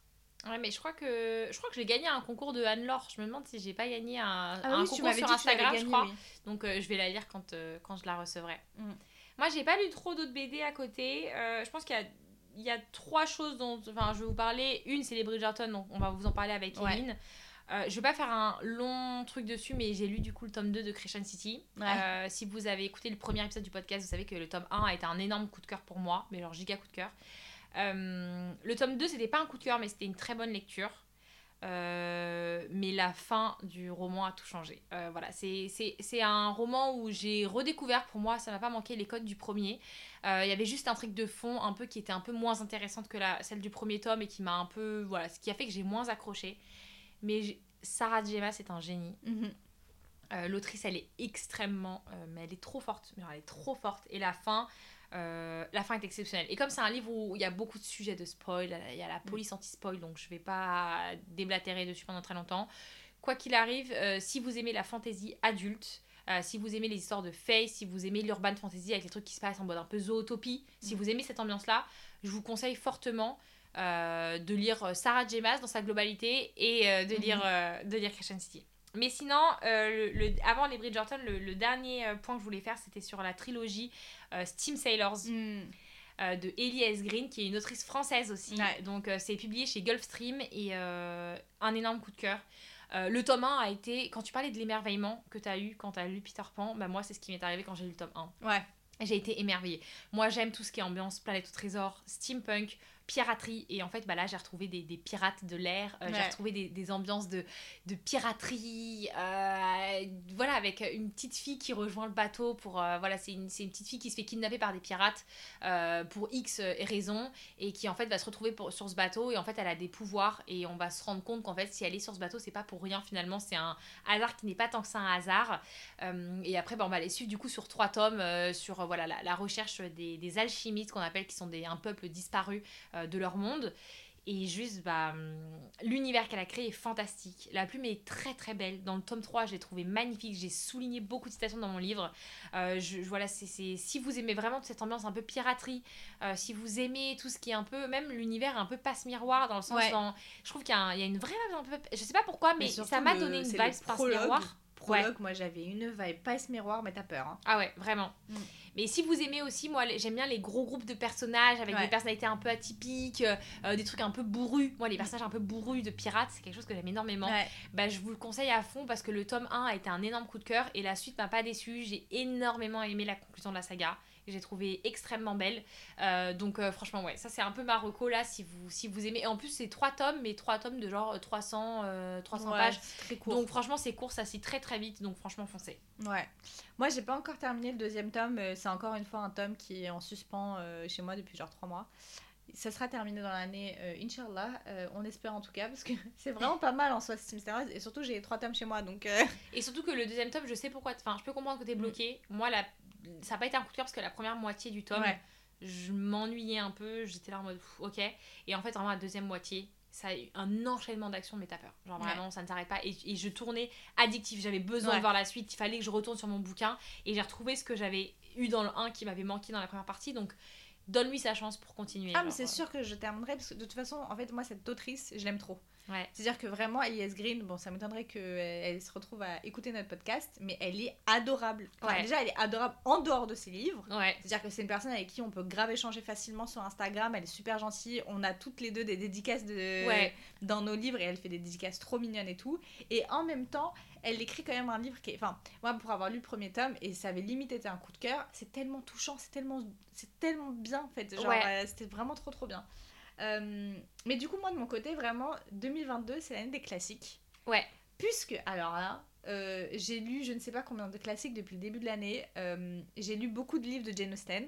Ouais, mais je crois que je crois que j'ai gagné un concours de Anne-Laure. Je me demande si j'ai pas gagné un, Ah un oui, tu concours sur Instagram, je crois. oui. Donc euh, je vais la lire quand, euh, quand je la recevrai. Mm. Moi, j'ai pas lu trop d'autres BD à côté. Euh, je pense qu'il y a, il y a trois choses dont enfin, je vais vous parler. Une, c'est les Bridgerton, donc on va vous en parler avec Ouais. Kevin. Euh, je vais pas faire un long truc dessus, mais j'ai lu du coup le tome 2 de Crescent City. Ouais. Euh, si vous avez écouté le premier épisode du podcast, vous savez que le tome 1 a été un énorme coup de cœur pour moi, mais genre giga coup de cœur. Euh, le tome 2, c'était pas un coup de cœur, mais c'était une très bonne lecture. Euh, mais la fin du roman a tout changé. Euh, voilà, c'est un roman où j'ai redécouvert, pour moi, ça m'a pas manqué les codes du premier. Euh, Il y avait juste un truc de fond un peu qui était un peu moins intéressante que la, celle du premier tome et qui m'a un peu. Voilà, ce qui a fait que j'ai moins accroché. Mais Sarah Jema, c'est un génie. Mhm. L'autrice, elle est extrêmement. mais elle est trop forte. Elle est trop forte. Et la fin. Euh, la fin est exceptionnelle. Et comme c'est un livre où il y a beaucoup de sujets de spoil, il y a la police anti-spoil, donc je vais pas déblatérer dessus pendant très longtemps. Quoi qu'il arrive, euh, si vous aimez la fantasy adulte, euh, si vous aimez les histoires de fae, si vous aimez l'urban fantasy avec les trucs qui se passent en mode un peu zootopie, si Mhm. vous aimez cette ambiance-là, je vous conseille fortement de lire Sarah J. Maas dans sa globalité et euh, de, lire, de lire Crescent City. Mais sinon, euh, le, le- avant les Bridgerton, le, le dernier euh, point que je voulais faire, c'était sur la trilogie euh, Steam Sailors Mm. euh, de Ellie S. Green, qui est une autrice française aussi. Ouais. Donc c'est publié chez Gulfstream et un énorme coup de cœur. Le tome 1 a été, quand tu parlais de l'émerveillement que tu as eu quand tu as lu Peter Pan, bah moi c'est ce qui m'est arrivé quand j'ai lu le tome 1. Ouais. J'ai été émerveillée. Moi, j'aime tout ce qui est ambiance planète au trésor, steampunk, piraterie. Et en fait, bah là, j'ai retrouvé des, des pirates de l'air. euh, J'ai retrouvé des, des ambiances de, de piraterie. euh, voilà, avec une petite fille qui rejoint le bateau pour. euh, voilà, c'est une, une petite fille qui se fait kidnapper par des pirates pour X raisons. Et qui, en fait, va se retrouver pour- sur ce bateau. Et en fait, elle a des pouvoirs. Et on va se rendre compte qu'en fait, si elle est sur ce bateau, c'est pas pour rien finalement. C'est un hasard qui n'est pas tant que ça un hasard. Et après, bah, on va les suivre du coup sur trois tomes sur voilà, la, la recherche des, des alchimistes qu'on appelle, qui sont des, un peuple disparu euh, de leur monde. Et juste, bah, hum, l'univers qu'elle a créé est fantastique. La plume est très très belle. Dans le tome 3, je l'ai trouvé magnifique. J'ai souligné beaucoup de citations dans mon livre. Euh, je, je- voilà, c'est, si vous aimez vraiment cette ambiance un peu piraterie, euh, si vous aimez tout ce qui est un peu, même l'univers un peu passe-miroir, dans le sens Ouais. dans- je trouve qu'il y a, y une vraie un peu. Je sais pas pourquoi, mais, surtout ça m'a donné une vibe passe-miroir. Prologue. prologue, moi j'avais une vibe pas miroir, mais t'as peur. Hein. Ah ouais, vraiment. Mm. Mais si vous aimez aussi, moi j'aime bien les gros groupes de personnages avec Ouais. des personnalités un peu atypiques, euh, euh, des trucs un peu bourrus. Moi, les personnages un peu bourrus de pirates, c'est quelque chose que j'aime énormément. Ouais. Bah, je vous le conseille à fond parce que le tome 1 a été un énorme coup de cœur et la suite m'a pas déçu. J'ai énormément aimé la conclusion de la saga. Que J'ai trouvé extrêmement belle. Euh, donc, euh, franchement, ouais, ça c'est un peu ma reco là si vous, si vous aimez. Et en plus, c'est trois tomes, mais trois tomes de genre 300, euh, 300 Ouais, pages. très court. Donc, franchement, c'est court, ça lit très très vite. Donc, franchement, foncez. Ouais. Moi, j'ai pas encore terminé le deuxième tome. euh, C'est encore une fois un tome qui est en suspens euh, chez moi depuis genre trois mois. Ça sera terminé dans l'année, euh, Inch'Allah. euh, on espère en tout cas, parce que c'est vraiment pas mal en soi, cette mystérieuse. Et surtout, j'ai trois tomes chez moi, donc. euh, Et surtout que le deuxième tome, je sais pourquoi. Enfin, je peux comprendre que t'es Mm. bloqué. Moi, la... ça n'a pas été un coup de cœur parce que la première moitié du tome, Ouais. je m'ennuyais un peu. J'étais là en mode ok. Et en fait, vraiment, la deuxième moitié, ça a eu un enchaînement d'actions, mais t'as peur. Genre Ouais. vraiment, ça ne s'arrête pas. Et, et je tournais addictif. J'avais besoin Ouais. de voir la suite. Il fallait que je retourne sur mon bouquin. Et j'ai retrouvé ce que j'avais eu dans le 1 qui m'avait manqué dans la première partie. Donc, donne-lui sa chance pour continuer. Ah, mais c'est sûr que je terminerai, parce que de toute façon, en fait, moi, cette autrice, je l'aime trop. Ouais. C'est-à-dire que vraiment, Elias Green, bon, ça m'étonnerait qu'elle se retrouve à écouter notre podcast, mais elle est adorable. Enfin, Ouais. Déjà, elle est adorable en dehors de ses livres. Ouais. C'est-à-dire que c'est une personne avec qui on peut grave échanger facilement sur Instagram. Elle est super gentille. On a toutes les deux des dédicaces de... Dans nos livres et elle fait des dédicaces trop mignonnes et tout. Et en même temps, elle écrit quand même un livre qui est. Enfin, moi, pour avoir lu le premier tome et ça avait limite été un coup de cœur, c'est tellement touchant, c'est tellement, tellement bien en fait. Genre, euh, c'était vraiment trop trop bien. Euh, mais du coup, moi de mon côté, vraiment, 2022, c'est l'année des classiques. Ouais. Puisque, alors là, euh, j'ai lu je ne sais pas combien de classiques depuis le début de l'année. Euh, j'ai lu beaucoup de livres de Jane Austen.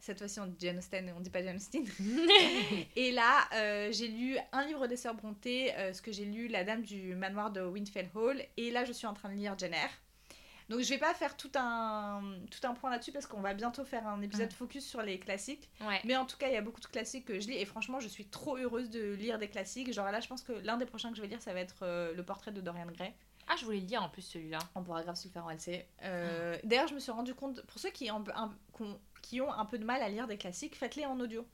Cette fois-ci, on dit Jane Austen et on dit pas Jane Austen. Et là, euh, j'ai lu un livre des Sœurs Brontë, ce que j'ai lu, La Dame du Manoir de Winfield Hall. Et là, je suis en train de lire Jane Eyre. Donc, je vais pas faire tout un, tout un point là-dessus parce qu'on va bientôt faire un épisode focus sur les classiques. ouais. Mais en tout cas, il y a beaucoup de classiques que je lis. Et franchement, je suis trop heureuse de lire des classiques. Genre là, je pense que l'un des prochains que je vais lire, ça va être euh, Le portrait de Dorian Gray. Ah, je voulais le lire en plus celui-là. On pourra grave se le faire en LC. Euh, D'ailleurs, je me suis rendu compte, pour ceux qui ont, un, qui ont un peu de mal à lire des classiques, faites-les en audio.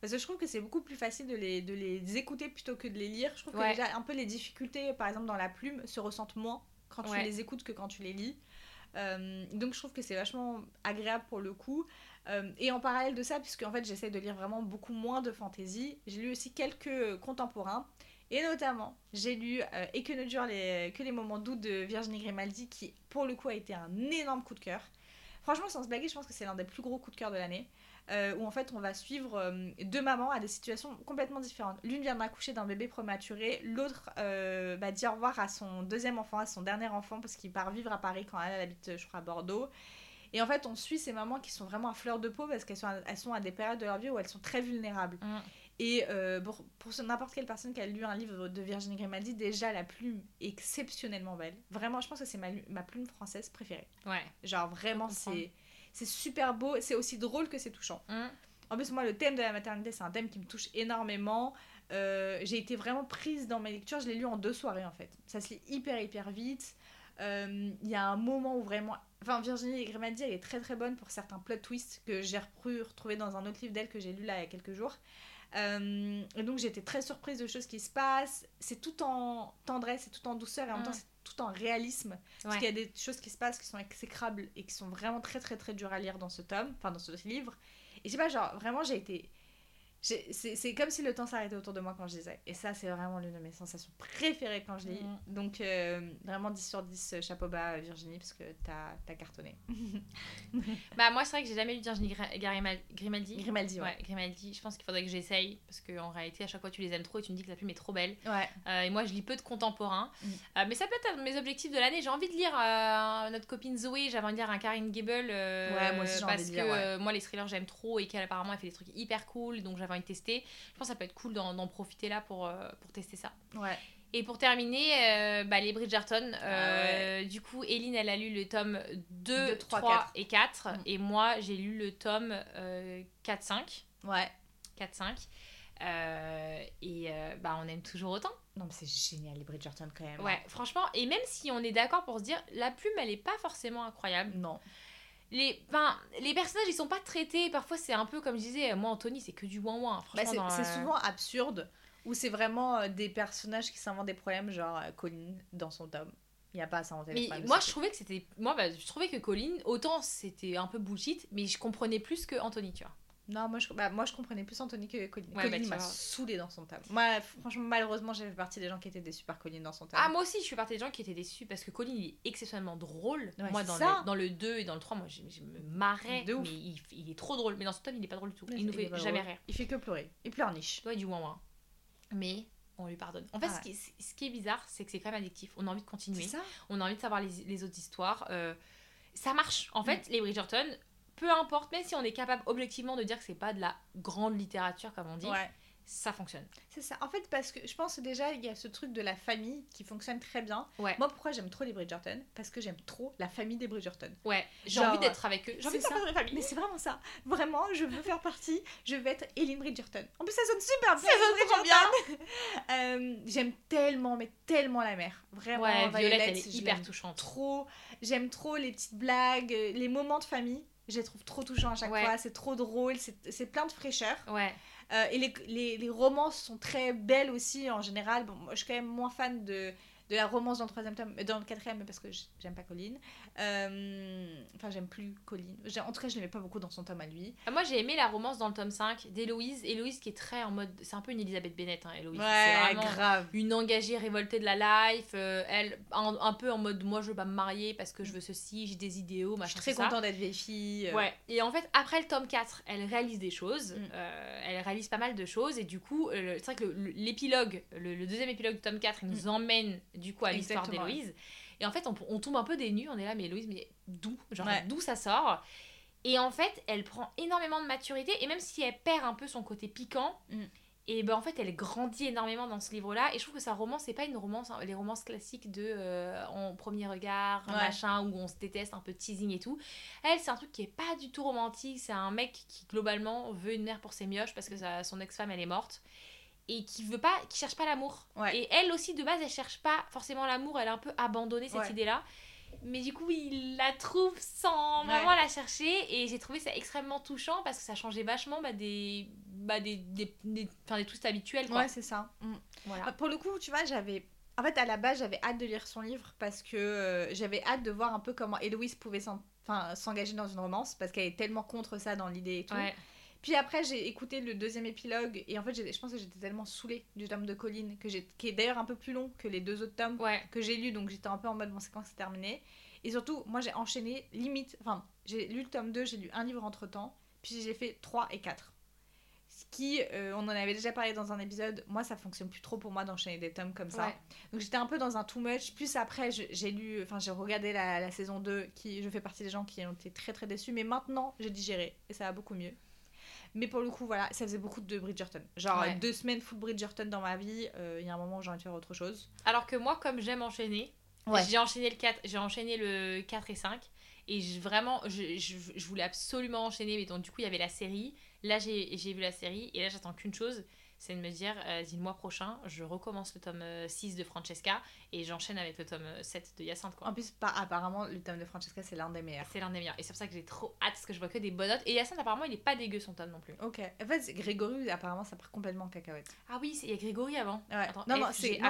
Parce que je trouve que c'est beaucoup plus facile de les, de les écouter plutôt que de les lire. Je trouve Ouais. que déjà, un peu les difficultés, par exemple, dans la plume, se ressentent moins quand tu Ouais. les écoutes que quand tu les lis. Euh, donc je trouve que c'est vachement agréable pour le coup. Euh, et en parallèle de ça, puisque en fait j'essaie de lire vraiment beaucoup moins de fantasy, j'ai lu aussi quelques contemporains. Et notamment, j'ai lu euh, Et que ne durent les, que les moments doux de Virginie Grimaldi, qui pour le coup a été un énorme coup de cœur. Franchement, sans se blaguer, je pense que c'est l'un des plus gros coups de cœur de l'année. Euh, où en fait on va suivre euh, deux mamans à des situations complètement différentes. L'une vient d'accoucher d'un bébé prématuré, l'autre euh, bah, dit au revoir à son deuxième enfant, à son dernier enfant, parce qu'il part vivre à Paris quand elle, elle habite, je crois, à Bordeaux. Et en fait, on suit ces mamans qui sont vraiment à fleur de peau parce qu'elles sont, à- elles sont à des périodes de leur vie où elles sont très vulnérables. Mm. Et euh, pour, n'importe quelle personne qui a lu un livre de Virginie Grimaldi, déjà la plume est exceptionnellement belle. Vraiment, je pense que c'est ma, ma plume française préférée. Ouais. Genre vraiment, c'est c'est super beau, c'est aussi drôle que c'est touchant. Mm. En plus, moi, le thème de la maternité, c'est un thème qui me touche énormément. Euh, j'ai été vraiment prise dans mes lectures. Je l'ai lu en deux soirées, en fait. Ça se lit hyper, hyper vite. Euh, Il y a un moment où vraiment... Enfin, Virginie Grimaldi, elle est très, très bonne pour certains plot twists que j'ai pu retrouver dans un autre livre d'elle que j'ai lu là il y a quelques jours. Euh, et donc, j'étais très surprise de choses qui se passent. C'est tout en tendresse, c'est tout en douceur, et en même Mm. temps, c'est tout en réalisme. Parce Ouais. qu'il y a des choses qui se passent qui sont exécrables et qui sont vraiment très très très dures à lire dans ce tome, enfin dans ce livre. Et je sais pas, genre vraiment j'ai été. J'ai- C'est comme si le temps s'arrêtait autour de moi quand je lisais. Et ça, c'est vraiment l'une de mes sensations préférées quand je lis. Mm. Donc euh, vraiment 10 sur 10, euh, chapeau bas Virginie, parce que t'as as cartonné. Bah, moi, c'est vrai que j'ai jamais lu Virginie Grimaldi. Grimaldi, ouais. Ouais, Grimaldi. Je pense qu'il faudrait que j'essaye parce qu'en réalité, à chaque fois, tu les aimes trop et tu me dis que la plume est trop belle. Ouais. Euh, et moi, je lis peu de contemporains. Mm. Euh, mais ça peut être mes objectifs de l'année. J'ai envie de lire notre copine Zoé. J'avais envie de lire un Karine Gable. Ouais, moi aussi, j'ai envie Parce de que lire, ouais. euh, moi, les thrillers, j'aime trop et qu'elle, apparemment, elle fait des trucs hyper cool. Donc, j'avais envie de tester. Je pense que ça peut être cool d'en profiter là pour, euh, pour tester ça. Ouais. Et pour terminer, euh, bah, les Bridgerton. Ah euh, Du coup, Eline, elle a lu le tome 2, Deux, trois, 3 quatre. et 4. Mm. Et moi, j'ai lu le tome euh, 4, 5. Ouais. 4, 5. Euh, et euh, bah, on aime toujours autant. Non, mais c'est génial les Bridgerton quand même. Ouais, franchement, et même si on est d'accord pour se dire, la plume, elle est pas forcément incroyable. Non. Les, ben, les personnages, ils sont pas traités. Parfois, c'est un peu comme je disais, moi, Anthony, c'est que du ouin-ouin. Bah, Franchement, c'est souvent absurde. Ou c'est vraiment euh, des personnages qui s'inventent des problèmes, genre euh, Colin dans son tome. Il n'y a pas à s'inventer. Mais moi, je trouvais que c'était. Moi, bah, je trouvais que Colin, autant c'était un peu bullshit, mais je comprenais plus que Anthony, tu vois. Non, moi je, bah, moi je comprenais plus Anthony que Colin. Ouais, Colin bah, m'a saoulé dans son tome. Moi, franchement, malheureusement, j'ai fait partie des gens qui étaient déçus par Colin dans son tome. Ah, moi aussi, je suis partie des gens qui étaient déçus parce que Colin, il est exceptionnellement drôle. Ouais, moi, dans le, dans le 2 et dans le 3, moi, je, je me marrais. De ouf. Mais il, il est trop drôle. Mais dans ce tome, il est pas drôle du tout. Ouais, il nous fait jamais rire. Il fait que pleurer. Il pleurniche. Toi, du moins moins. Mais on lui pardonne. En fait, Ah ce, qui est, ce qui est bizarre, c'est que c'est quand même addictif. On a envie de continuer. Ça On a envie de savoir les, les autres histoires. Euh, ça marche. En fait, Mm. les Bridgerton, peu importe, même si on est capable objectivement de dire que c'est pas de la grande littérature, comme on dit, Ouais. ça fonctionne. C'est ça. En fait, parce que je pense déjà, il y a ce truc de la famille qui fonctionne très bien. Ouais. Moi, pourquoi j'aime trop les Bridgerton? Parce que j'aime trop la famille des Bridgerton. Ouais, j'ai envie d'être avec eux. J'ai envie de faire partie de la famille. Mais c'est vraiment ça. Vraiment, je veux faire partie. Je veux être Eileen Bridgerton. En plus, ça sonne super bien. Ça sonne trop Bridgerton. Euh, j'aime tellement, mais tellement la mère. Vraiment, Ouais, Violette, elle est hyper touchante. trop. J'aime trop les petites blagues, euh, les moments de famille. Je les trouve trop touchants à chaque Ouais. fois. C'est trop drôle. C'est plein de fraîcheur. Ouais, Euh, et les, les, les romances sont très belles aussi en général. Bon, moi, je suis quand même moins fan de, de la romance dans le troisième tome, euh, dans le quatrième, parce que j'aime pas Colin. Euh, Enfin, j'aime plus Colin. J'ai- En tout cas, je l'aimais pas beaucoup dans son tome à lui. Ah, Moi j'ai aimé la romance dans le tome 5 d'Héloïse. Héloïse qui est très en mode. C'est un peu une Elisabeth Bennett, hein, Héloïse. vraiment grave. une engagée révoltée de la life. euh, elle, un, un peu en mode moi je veux pas me marier parce que je veux ceci, j'ai des idéaux, Je machin. suis très contente d'être vieille fille. euh, Ouais, et en fait, après le tome 4, elle réalise des choses. Mm. elle réalise pas mal de choses. Et du coup, c'est vrai que le- l'épilogue, le, le deuxième épilogue du tome 4, il nous emmène du coup à l'histoire Mm. D'Héloïse. Et en fait, on, on tombe un peu des nues. On est là, mais Héloïse, mais d'où? Genre, Ouais. d'où ça sort? Et en fait, elle prend énormément de maturité. Et même si elle perd un peu son côté piquant, Mm. et ben en fait, elle grandit énormément dans ce livre-là. Et je trouve que sa romance, c'est pas une romance, hein, les romances classiques de euh, en premier regard, Ouais. machin, où on se déteste, un peu teasing et tout. Elle, c'est un truc qui est pas du tout romantique. C'est un mec qui, globalement, veut une mère pour ses mioches parce que sa- son ex-femme, elle est morte. Et qui veut pas, qui cherche pas l'amour. Ouais. Et elle aussi, de base, elle cherche pas forcément l'amour. Elle a un peu abandonné cette Ouais. idée-là. Mais du coup, il la trouve sans Ouais. vraiment la chercher. Et j'ai trouvé ça extrêmement touchant parce que ça changeait vachement bah, des, bah, des, des, des, enfin, des twists habituels. Quoi. Ouais, c'est ça. Mm. Voilà. Ah, Pour le coup, tu vois, j'avais. En fait, à la base, j'avais hâte de lire son livre parce que euh, j'avais hâte de voir un peu comment Héloïse pouvait s'engager dans une romance parce qu'elle est tellement contre ça dans l'idée et tout. Puis après, j'ai écouté le deuxième épilogue et en fait, j'ai- je pense que j'étais tellement saoulée du tome de Colline, que j'ai- qui est d'ailleurs un peu plus long que les deux autres tomes Ouais. que j'ai lu, donc j'étais un peu en mode bon, c'est quand c'est terminé. Et surtout, moi j'ai enchaîné limite, enfin, j'ai lu le tome 2, j'ai lu un livre entre temps, puis j'ai fait 3 et 4. Ce qui, euh, on en avait déjà parlé dans un épisode, moi ça fonctionne plus trop pour moi d'enchaîner des tomes comme ça. Ouais. Donc j'étais un peu dans un too much. Plus après, j'ai lu, enfin j'ai regardé la, la saison 2, qui je fais partie des gens qui ont été très très déçus, mais maintenant j'ai digéré et ça va beaucoup mieux. Mais pour le coup, voilà, ça faisait beaucoup de Bridgerton. Genre Ouais. deux semaines full Bridgerton dans ma vie, euh, il y a un moment où j'ai envie de faire autre chose. Alors que moi, comme j'aime enchaîner, j'ai enchaîné le 4, j'ai enchaîné le 4 et 5 et je, vraiment je, je, je voulais absolument enchaîner mais donc du coup il y avait la série. Là j'ai vu la série et là j'attends qu'une chose, c'est de me dire euh, dis, le mois prochain, je recommence le tome euh, 6 de Francesca et j'enchaîne avec le tome euh, 7 de Hyacinthe quoi. En plus, par- apparemment, le tome de Francesca, c'est l'un des meilleurs. C'est l'un des meilleurs et c'est pour ça que j'ai trop hâte parce que je vois que des bonnes notes et Hyacinthe apparemment il est pas dégueu son tome non plus. Ok. En fait, Grégory, apparemment, ça part complètement en cacahuète. Ah oui, il y a Grégory avant. Ouais. Attends, Non, non, c'est-.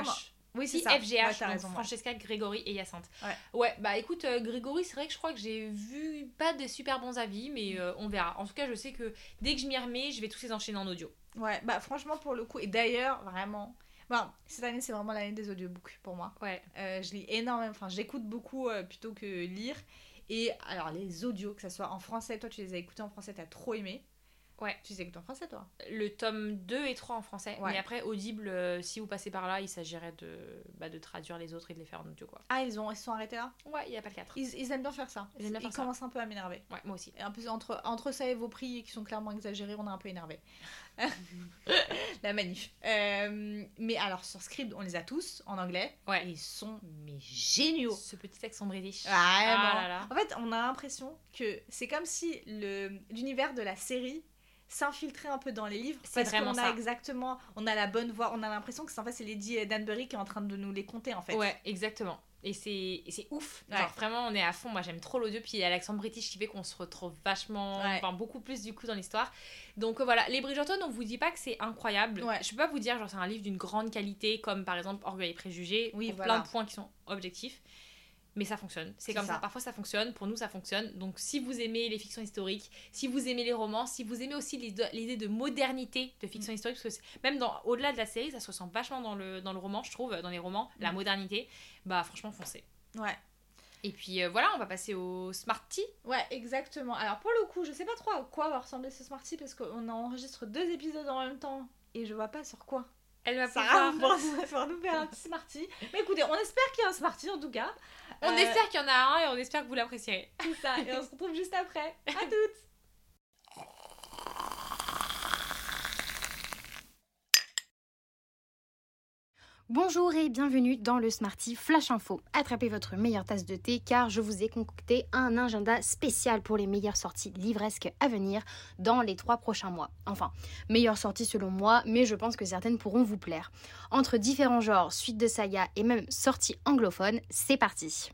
Oui, c'est ça. FGH, Ouais, ouais. Francesca, Grégory et Hyacinthe. Ouais. Ouais, bah écoute, euh, Grégory, c'est vrai que je crois que j'ai vu pas de super bons avis, mais euh, on verra. En tout cas, je sais que dès que je m'y remets, je vais tous les enchaîner en audio. Ouais, bah franchement, pour le coup, et d'ailleurs, vraiment. Bon, cette année, c'est vraiment l'année des audiobooks pour moi. Ouais. Euh, je lis énormément, enfin, j'écoute beaucoup euh, plutôt que lire. Et alors, les audios, que ça soit en français, toi, tu les as écoutés en français, t'as trop aimé. Ouais. Tu les as écoutés en français, toi? Le tome 2 et 3 en français. Ouais. Mais après, Audible, euh, si vous passez par là, il s'agirait de, bah, de traduire les autres et de les faire en audio, quoi. Ah, ils, ont, ils se sont arrêtés là? Ouais, il n'y a pas le 4. ils, ils aiment bien faire ça. Ils aiment bien faire ça. commencent un peu à m'énerver. Ouais, moi aussi. Et en plus, entre, entre ça et vos prix qui sont clairement exagérés, on est un peu énervé. La manif. Euh, mais alors, sur Scribd, on les a tous en anglais. Ouais. Et ils sont mais géniaux. Ce petit accent british. Ah, Ah bon. là là. En fait, on a l'impression que c'est comme si le l'univers de la série s'infiltrait un peu dans les livres C'est parce vraiment qu'on a ça. exactement on a la bonne voix on a l'impression que c'est en fait c'est Lady Danbury qui est en train de nous les conter en fait Ouais, exactement. Et c'est ouf. Ouais. Genre, vraiment, on est à fond. Moi, j'aime trop l'audio. Puis il y a l'accent british qui fait qu'on se retrouve vachement, Ouais. enfin, beaucoup plus du coup dans l'histoire. Donc euh, voilà, les Bridgerton, on vous dit pas que c'est incroyable. Ouais. Je peux pas vous dire, genre, c'est un livre d'une grande qualité, comme par exemple Orgueil et Préjugés, Oui, pour voilà. plein de points qui sont objectifs. Mais ça fonctionne. C'est comme ça. ça. Parfois ça fonctionne, pour nous ça fonctionne. Donc si vous aimez les fictions historiques, si vous aimez les romans, si vous aimez aussi l'idée de modernité de fiction historique, parce que même dans, au-delà de la série, ça se ressent vachement dans le, dans le roman, je trouve, dans les romans, la Mm. modernité, bah franchement foncez. Ouais. Et puis euh, voilà, on va passer au Smarty. Ouais, exactement. Alors pour le coup, je sais pas trop à quoi va ressembler ce Smarty parce qu'on enregistre deux épisodes en même temps et je vois pas sur quoi. Elle va Sarah pouvoir... va pouvoir nous faire un petit Smarty. Mais écoutez, on espère qu'il y a un Smarty en tout cas. On Euh, espère qu'il y en a un et on espère que vous l'apprécierez. C'est ça, et on se retrouve juste après. À toutes Bonjour et bienvenue dans le Smarty Flash Info. Attrapez votre meilleure tasse de thé car je vous ai concocté un agenda spécial pour les meilleures sorties livresques à venir dans les trois prochains mois. Enfin, meilleures sorties selon moi, mais je pense que certaines pourront vous plaire. Entre différents genres, suites de saga et même sorties anglophones, c'est parti.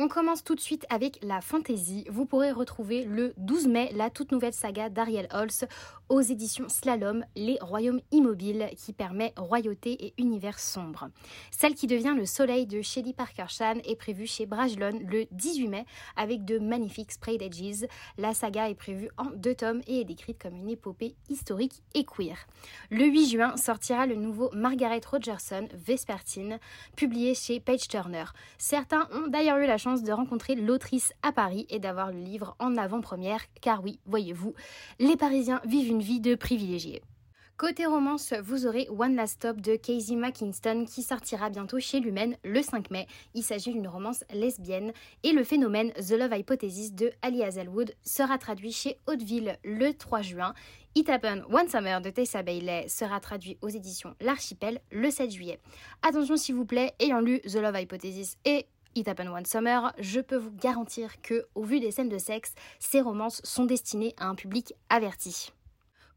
On commence tout de suite avec la fantasy. Vous pourrez retrouver le 12 mai la toute nouvelle saga d'Ariel Holz aux éditions Slalom, Les Royaumes Immobiles, qui permet royauté et univers sombre. Celle qui devient le soleil de Shelley Parker Chan est prévue chez Brajlon le 18 mai avec de magnifiques sprayed edges. La saga est prévue en deux tomes et est décrite comme une épopée historique et queer. Le 8 juin sortira le nouveau Margaret Rogerson Vespertine, publié chez Page Turner. Certains ont d'ailleurs eu la chance de rencontrer l'autrice à Paris et d'avoir le livre en avant-première, car oui, voyez-vous, les Parisiens vivent une vie de privilégiés. Côté romance, vous aurez One Last Stop de Casey McKinston qui sortira bientôt chez Lumen le 5 mai. Il s'agit d'une romance lesbienne et le phénomène The Love Hypothesis de Ali Hazelwood sera traduit chez Hauteville le 3 juin. It Happened One Summer de Tessa Bailey sera traduit aux éditions L'Archipel le 7 juillet. Attention s'il vous plaît, ayant lu The Love Hypothesis et It Happened One Summer, je peux vous garantir que, au vu des scènes de sexe, ces romances sont destinées à un public averti.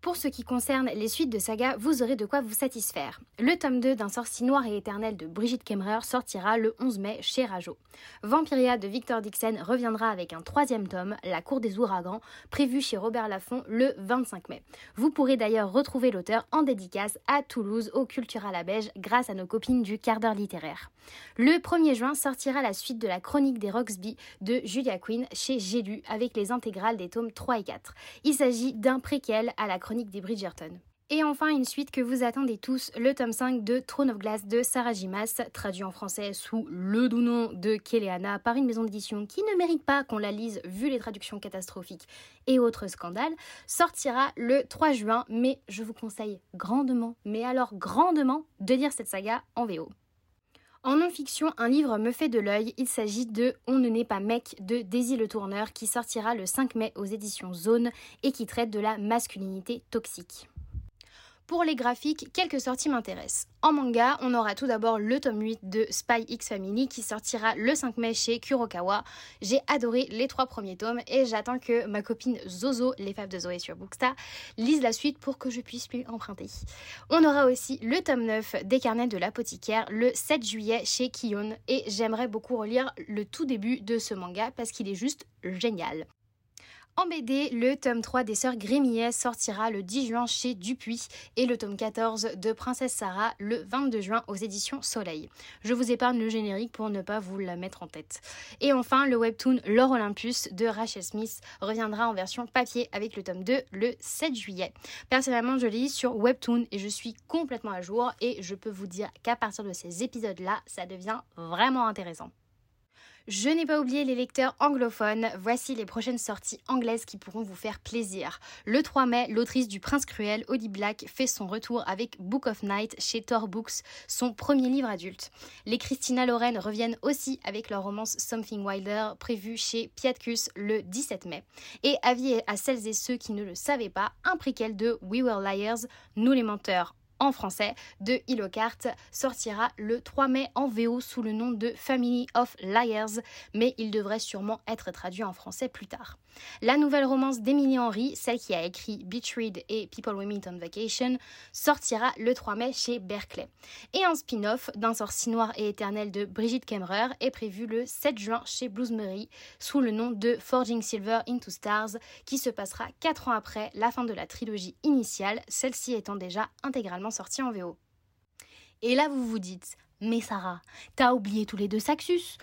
Pour ce qui concerne les suites de saga, vous aurez de quoi vous satisfaire. Le tome 2 d'un sorcier noir et éternel de Brigitte Kemmerer sortira le 11 mai chez Rajo. Vampiria de Victor Dixon reviendra avec un troisième tome, La Cour des Ouragans, prévu chez Robert Laffont le 25 mai. Vous pourrez d'ailleurs retrouver l'auteur en dédicace à Toulouse au Cultural à Beige grâce à nos copines du quart d'heure littéraire. Le 1er juin sortira la suite de la chronique des Roxby de Julia Quinn chez J'ai avec les intégrales des tomes 3 et 4. Il s'agit d'un préquel à la chronique des Bridgerton. Et enfin, une suite que vous attendez tous, le tome 5 de Throne of Glass de Sarah Jimas, traduit en français sous le doux nom de Kéléana par une maison d'édition qui ne mérite pas qu'on la lise vu les traductions catastrophiques et autres scandales, sortira le 3 juin, mais je vous conseille grandement, mais alors grandement, de lire cette saga en VO. En non-fiction, un livre me fait de l'œil. Il s'agit de On ne naît pas mec de Daisy Le Tourneur qui sortira le 5 mai aux éditions Zone et qui traite de la masculinité toxique. Pour les graphiques, quelques sorties m'intéressent. En manga, on aura tout d'abord le tome 8 de Spy X Family qui sortira le 5 mai chez Kurokawa. J'ai adoré les trois premiers tomes et j'attends que ma copine Zozo, les fables de Zoé sur Bookstar, lise la suite pour que je puisse lui emprunter. On aura aussi le tome 9 des carnets de l'apothicaire le 7 juillet chez Kion et j'aimerais beaucoup relire le tout début de ce manga parce qu'il est juste génial. En BD, le tome 3 des Sœurs Grémillet sortira le 10 juin chez Dupuis et le tome 14 de Princesse Sarah le 22 juin aux éditions Soleil. Je vous épargne le générique pour ne pas vous la mettre en tête. Et enfin, le webtoon L'Or Olympus de Rachel Smith reviendra en version papier avec le tome 2 le 7 juillet. Personnellement, je lis sur webtoon et je suis complètement à jour et je peux vous dire qu'à partir de ces épisodes-là, ça devient vraiment intéressant. Je n'ai pas oublié les lecteurs anglophones. Voici les prochaines sorties anglaises qui pourront vous faire plaisir. Le 3 mai, l'autrice du Prince Cruel, Odie Black, fait son retour avec Book of Night chez Tor Books, son premier livre adulte. Les Christina Loren reviennent aussi avec leur romance Something Wilder, prévue chez Piatkus le 17 mai. Et avis à celles et ceux qui ne le savaient pas, un préquel de We Were Liars, Nous les menteurs en français de Hilocart sortira le 3 mai en VO sous le nom de Family of Liars, mais il devrait sûrement être traduit en français plus tard. La nouvelle romance d'Emily Henry, celle qui a écrit Beach Read et People We Meet on Vacation, sortira le 3 mai chez Berkeley. Et un spin-off d'un sorcier noir et éternel de Brigitte Kemmerer est prévu le 7 juin chez Bloomsbury sous le nom de Forging Silver into Stars, qui se passera 4 ans après la fin de la trilogie initiale, celle-ci étant déjà intégralement sortie en VO. Et là vous vous dites, mais Sarah, t'as oublié tous les deux Saxus?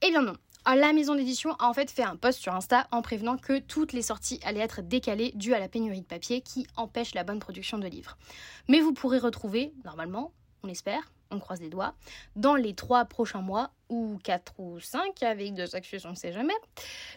Eh bien non. La maison d'édition a en fait fait un post sur Insta en prévenant que toutes les sorties allaient être décalées due à la pénurie de papier qui empêche la bonne production de livres. Mais vous pourrez retrouver, normalement, on espère, on croise les doigts, dans les trois prochains mois, ou quatre ou cinq, avec de succès, on ne sait jamais,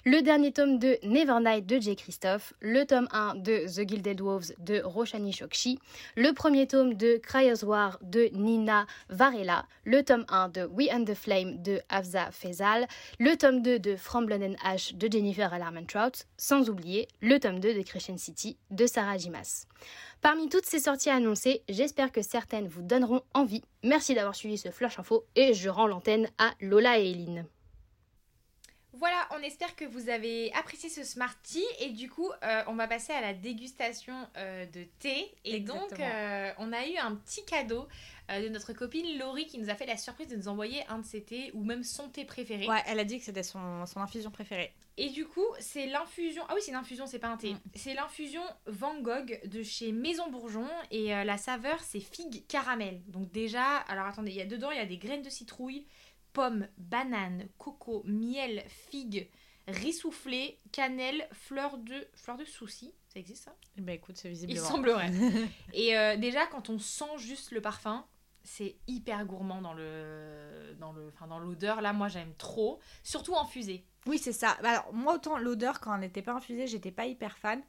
le dernier tome de Nevernight de J. Christophe, le tome 1 de The Gilded Wolves de Roshani Chokshi, le premier tome de Cryers War de Nina Varela, le tome 1 de We and the Flame de Afza Faisal, le tome 2 de From and Ash de Jennifer Alarmantrout, sans oublier le tome 2 de Crescent City de Sarah Jimas. Parmi toutes ces sorties annoncées, j'espère que certaines vous donneront envie. Merci d'avoir suivi ce flash info et je rends l'antenne à Lola et Eline. Voilà, on espère que vous avez apprécié ce Smarty et du coup, euh, on va passer à la dégustation euh, de thé. Et donc, euh, on a eu un petit cadeau euh, de notre copine Laurie qui nous a fait la surprise de nous envoyer un de ses thés ou même son thé préféré. Ouais, elle a dit que c'était son, son infusion préférée. Et du coup, c'est l'infusion. Ah oui, c'est une infusion, c'est pas un thé. Mm. C'est l'infusion Van Gogh de chez Maison Bourgeon et euh, la saveur c'est figue caramel. Donc déjà, alors attendez, il y a dedans il y a des graines de citrouille, pommes, bananes, coco, miel, figue, riz soufflé, cannelle, fleur de fleur de souci. Ça existe ça? Eh ben écoute, c'est Il visiblement. semblerait. et euh, déjà quand on sent juste le parfum, c'est hyper gourmand dans le dans le enfin dans l'odeur. Là, moi j'aime trop, surtout infusé. Oui, c'est ça. Bah, Alors, moi, autant l'odeur, quand elle n'était pas infusée, j'étais pas hyper fan.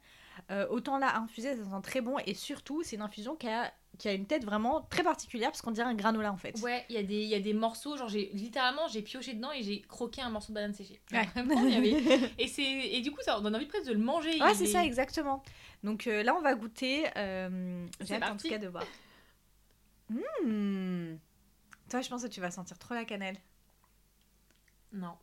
Euh, autant là, infusée, ça sent très bon. Et surtout, c'est une infusion qui a, qui a une tête vraiment très particulière, parce qu'on dirait un granola en fait. Ouais, il y, a des- y a des morceaux, genre j'ai littéralement j'ai pioché dedans et j'ai croqué un morceau de banane séchée. Ouais. Vraiment, il y avait- Et, c'est... et du coup, ça on donne envie presque de le manger. Ouais, c'est est- ça, exactement. Donc euh, là, on va goûter. euh, J'ai hâte en tout cas de voir. Mmh. Toi, je pense que tu vas sentir trop la cannelle. Non.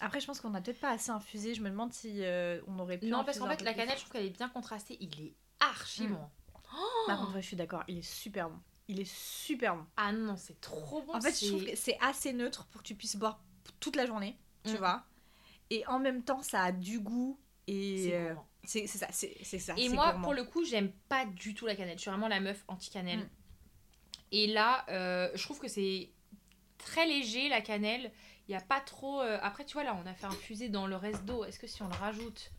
Après, je pense qu'on a peut-être pas assez infusé. Je me demande si euh, on aurait pu. Non, parce qu'en fait, la cannelle, je trouve qu'elle est bien contrastée. Il est archi Mm. bon. Par contre, je suis d'accord. Il est super bon. Il est super bon. Ah non, c'est trop bon. En fait, je trouve que c'est assez neutre pour que tu puisses boire toute la journée, tu Mm. vois. Et en même temps, ça a du goût. Et c'est euh, ça, c'est ça. Et moi, gourmand. pour le coup, j'aime pas du tout la cannelle. Je suis vraiment la meuf anti-cannelle. Mm. Et là, euh, je trouve que c'est très léger la cannelle. Il n'y a pas trop. euh, Après, tu vois, là, on a fait infuser dans le reste d'eau. Est-ce que si on le rajoute?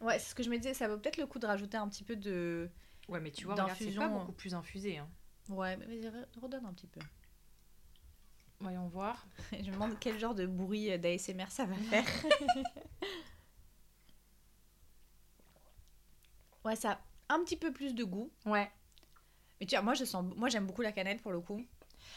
Ouais, c'est ce que je me disais. Ça vaut peut-être le coup de rajouter un petit peu de. Ouais, mais tu vois, c'est pas beaucoup plus infusé. hein. Ouais, mais vas-y, re- redonne un petit peu. Voyons voir. Je me demande quel genre de bruit d'ASMR ça va faire. ouais, ça a un petit peu plus de goût. Ouais. Mais tu vois, moi, je sens, moi j'aime beaucoup la cannelle pour le coup.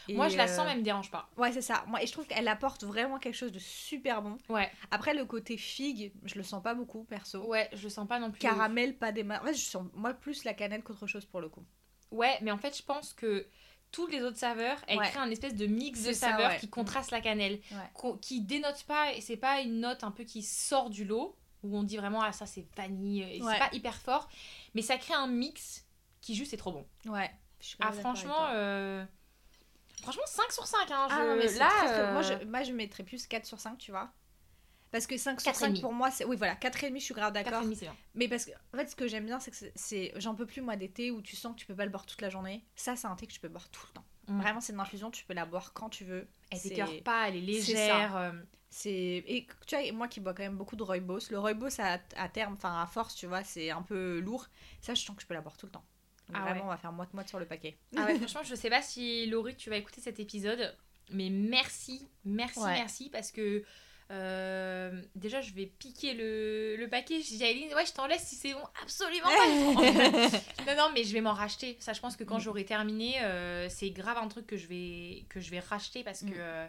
Et, Moi, je la euh, sens, mais elle me dérange pas. Ouais, c'est ça. Moi, et je trouve qu'elle apporte vraiment quelque chose de super bon. Ouais. Après, le côté figue, je le sens pas beaucoup, perso. Ouais, je le sens pas non plus. Caramel, pas des ma- En fait, je sens moi plus la cannelle qu'autre chose pour le coup. Ouais, mais en fait, je pense que toutes les autres saveurs, elles Ouais. créent un espèce de mix de ça, saveurs ouais. qui contraste la cannelle, Ouais. qui dénote pas, et c'est pas une note un peu qui sort du lot, où on dit vraiment, ah ça c'est vanille, et c'est pas hyper fort, mais ça crée un mix qui juste est trop bon. Ouais. Je suis Ah, franchement, euh, franchement 5 sur 5, hein, Ah je- non, mais c'est là, euh, moi, je, moi, je mettrais plus 4 sur 5, tu vois. Parce que 5 sur 4,5. 5 pour moi, c'est. Oui, voilà, 4,5, je suis grave d'accord. 4,5, c'est bien. Mais parce que, en fait, ce que j'aime bien, c'est que c'est-. J'en peux plus, moi, des thés où tu sens que tu peux pas le boire toute la journée. Ça, c'est un thé que tu peux boire tout le temps. Mm. Vraiment, c'est une infusion, tu peux la boire quand tu veux. Elle s'écœure pas, elle est légère. euh, C'est et tu vois moi qui bois quand même beaucoup de rooibos, le rooibos à, à terme, enfin à force, tu vois, c'est un peu lourd. Ça, je sens que je peux la boire tout le temps. Donc Ah vraiment, ouais. on va faire moite moite sur le paquet. Ah ouais, franchement, je sais pas si Laurie, tu vas écouter cet épisode, mais merci, merci, Ouais. merci, parce que euh, déjà, je vais piquer le, le paquet. Je dis à Eileen, ouais, je t'en laisse si c'est bon. Absolument pas. non, non, mais je vais m'en racheter. Ça, je pense que quand Mm. j'aurai terminé, euh, c'est grave un truc que je vais, que je vais racheter parce que. Mm.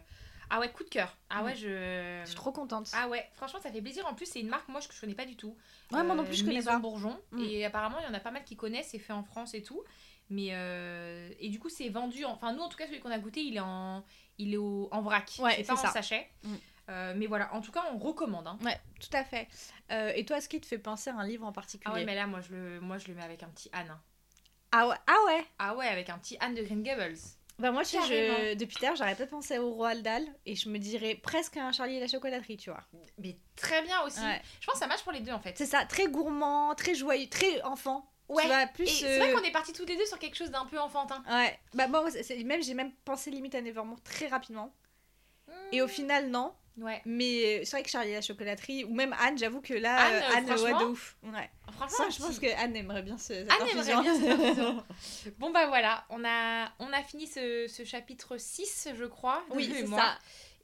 Ah ouais, coup de cœur. Ah Mm. ouais, je. Je suis trop contente. Ah ouais, franchement, ça fait plaisir. En plus, c'est une marque, moi, que je connais pas du tout. ouais, moi non Euh, plus, je connais Maison pas. Bourgeon. Mm. Et apparemment, il y en a pas mal qui connaissent, c'est fait en France et tout. Mais euh, et du coup, c'est vendu. en- Enfin, nous, en tout cas, celui qu'on a goûté, il est en, il est au, en vrac. Ouais, c'est pas en sachet. Mm. Euh, mais voilà, en tout cas, on recommande. hein. Ouais, tout à fait. Euh, et toi, est-ce qui te fait penser à un livre en particulier Ah ouais, mais là, moi, je le, moi, je le mets avec un petit Anne. hein. ah ouais, ah ouais. Ah ouais, avec un petit Anne de Green Gables. Bah moi, je, depuis l'heure, j'arrête pas de penser au Roald Dahl et je me dirais presque un Charlie et la chocolaterie, tu vois. Mais très bien aussi. Ouais. Je pense que ça marche pour les deux, en fait. C'est ça, très gourmand, très joyeux, très enfant. Ouais. Tu vois, Et plus. c'est vrai euh, qu'on est partis tous les deux sur quelque chose d'un peu enfantin. Ouais, bah moi, même j'ai même pensé limite à Nevermore très rapidement. Et au final, non. Ouais. Mais c'est vrai que Charlie et la chocolaterie, ou même Anne, j'avoue que là, Anne, euh, euh, Anne, franchement, de ouf. Ouais. Franchement, Ça, je pense que Anne aimerait bien ce, cette Anne aimerait infusion. bien cette infusion. Bon bah voilà, on a, on a fini ce, ce chapitre 6 je crois, Oui, c'est ça.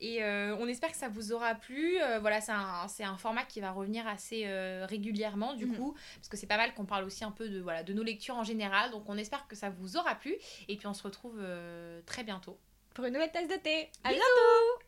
Et euh, on espère que ça vous aura plu. Euh, voilà, c'est un, un format qui va revenir assez euh, régulièrement du Mhm. coup, parce que c'est pas mal qu'on parle aussi un peu de, voilà, de nos lectures en général. Donc on espère que ça vous aura plu. Et puis on se retrouve euh, très bientôt. Pour une nouvelle tasse de thé. À bientôt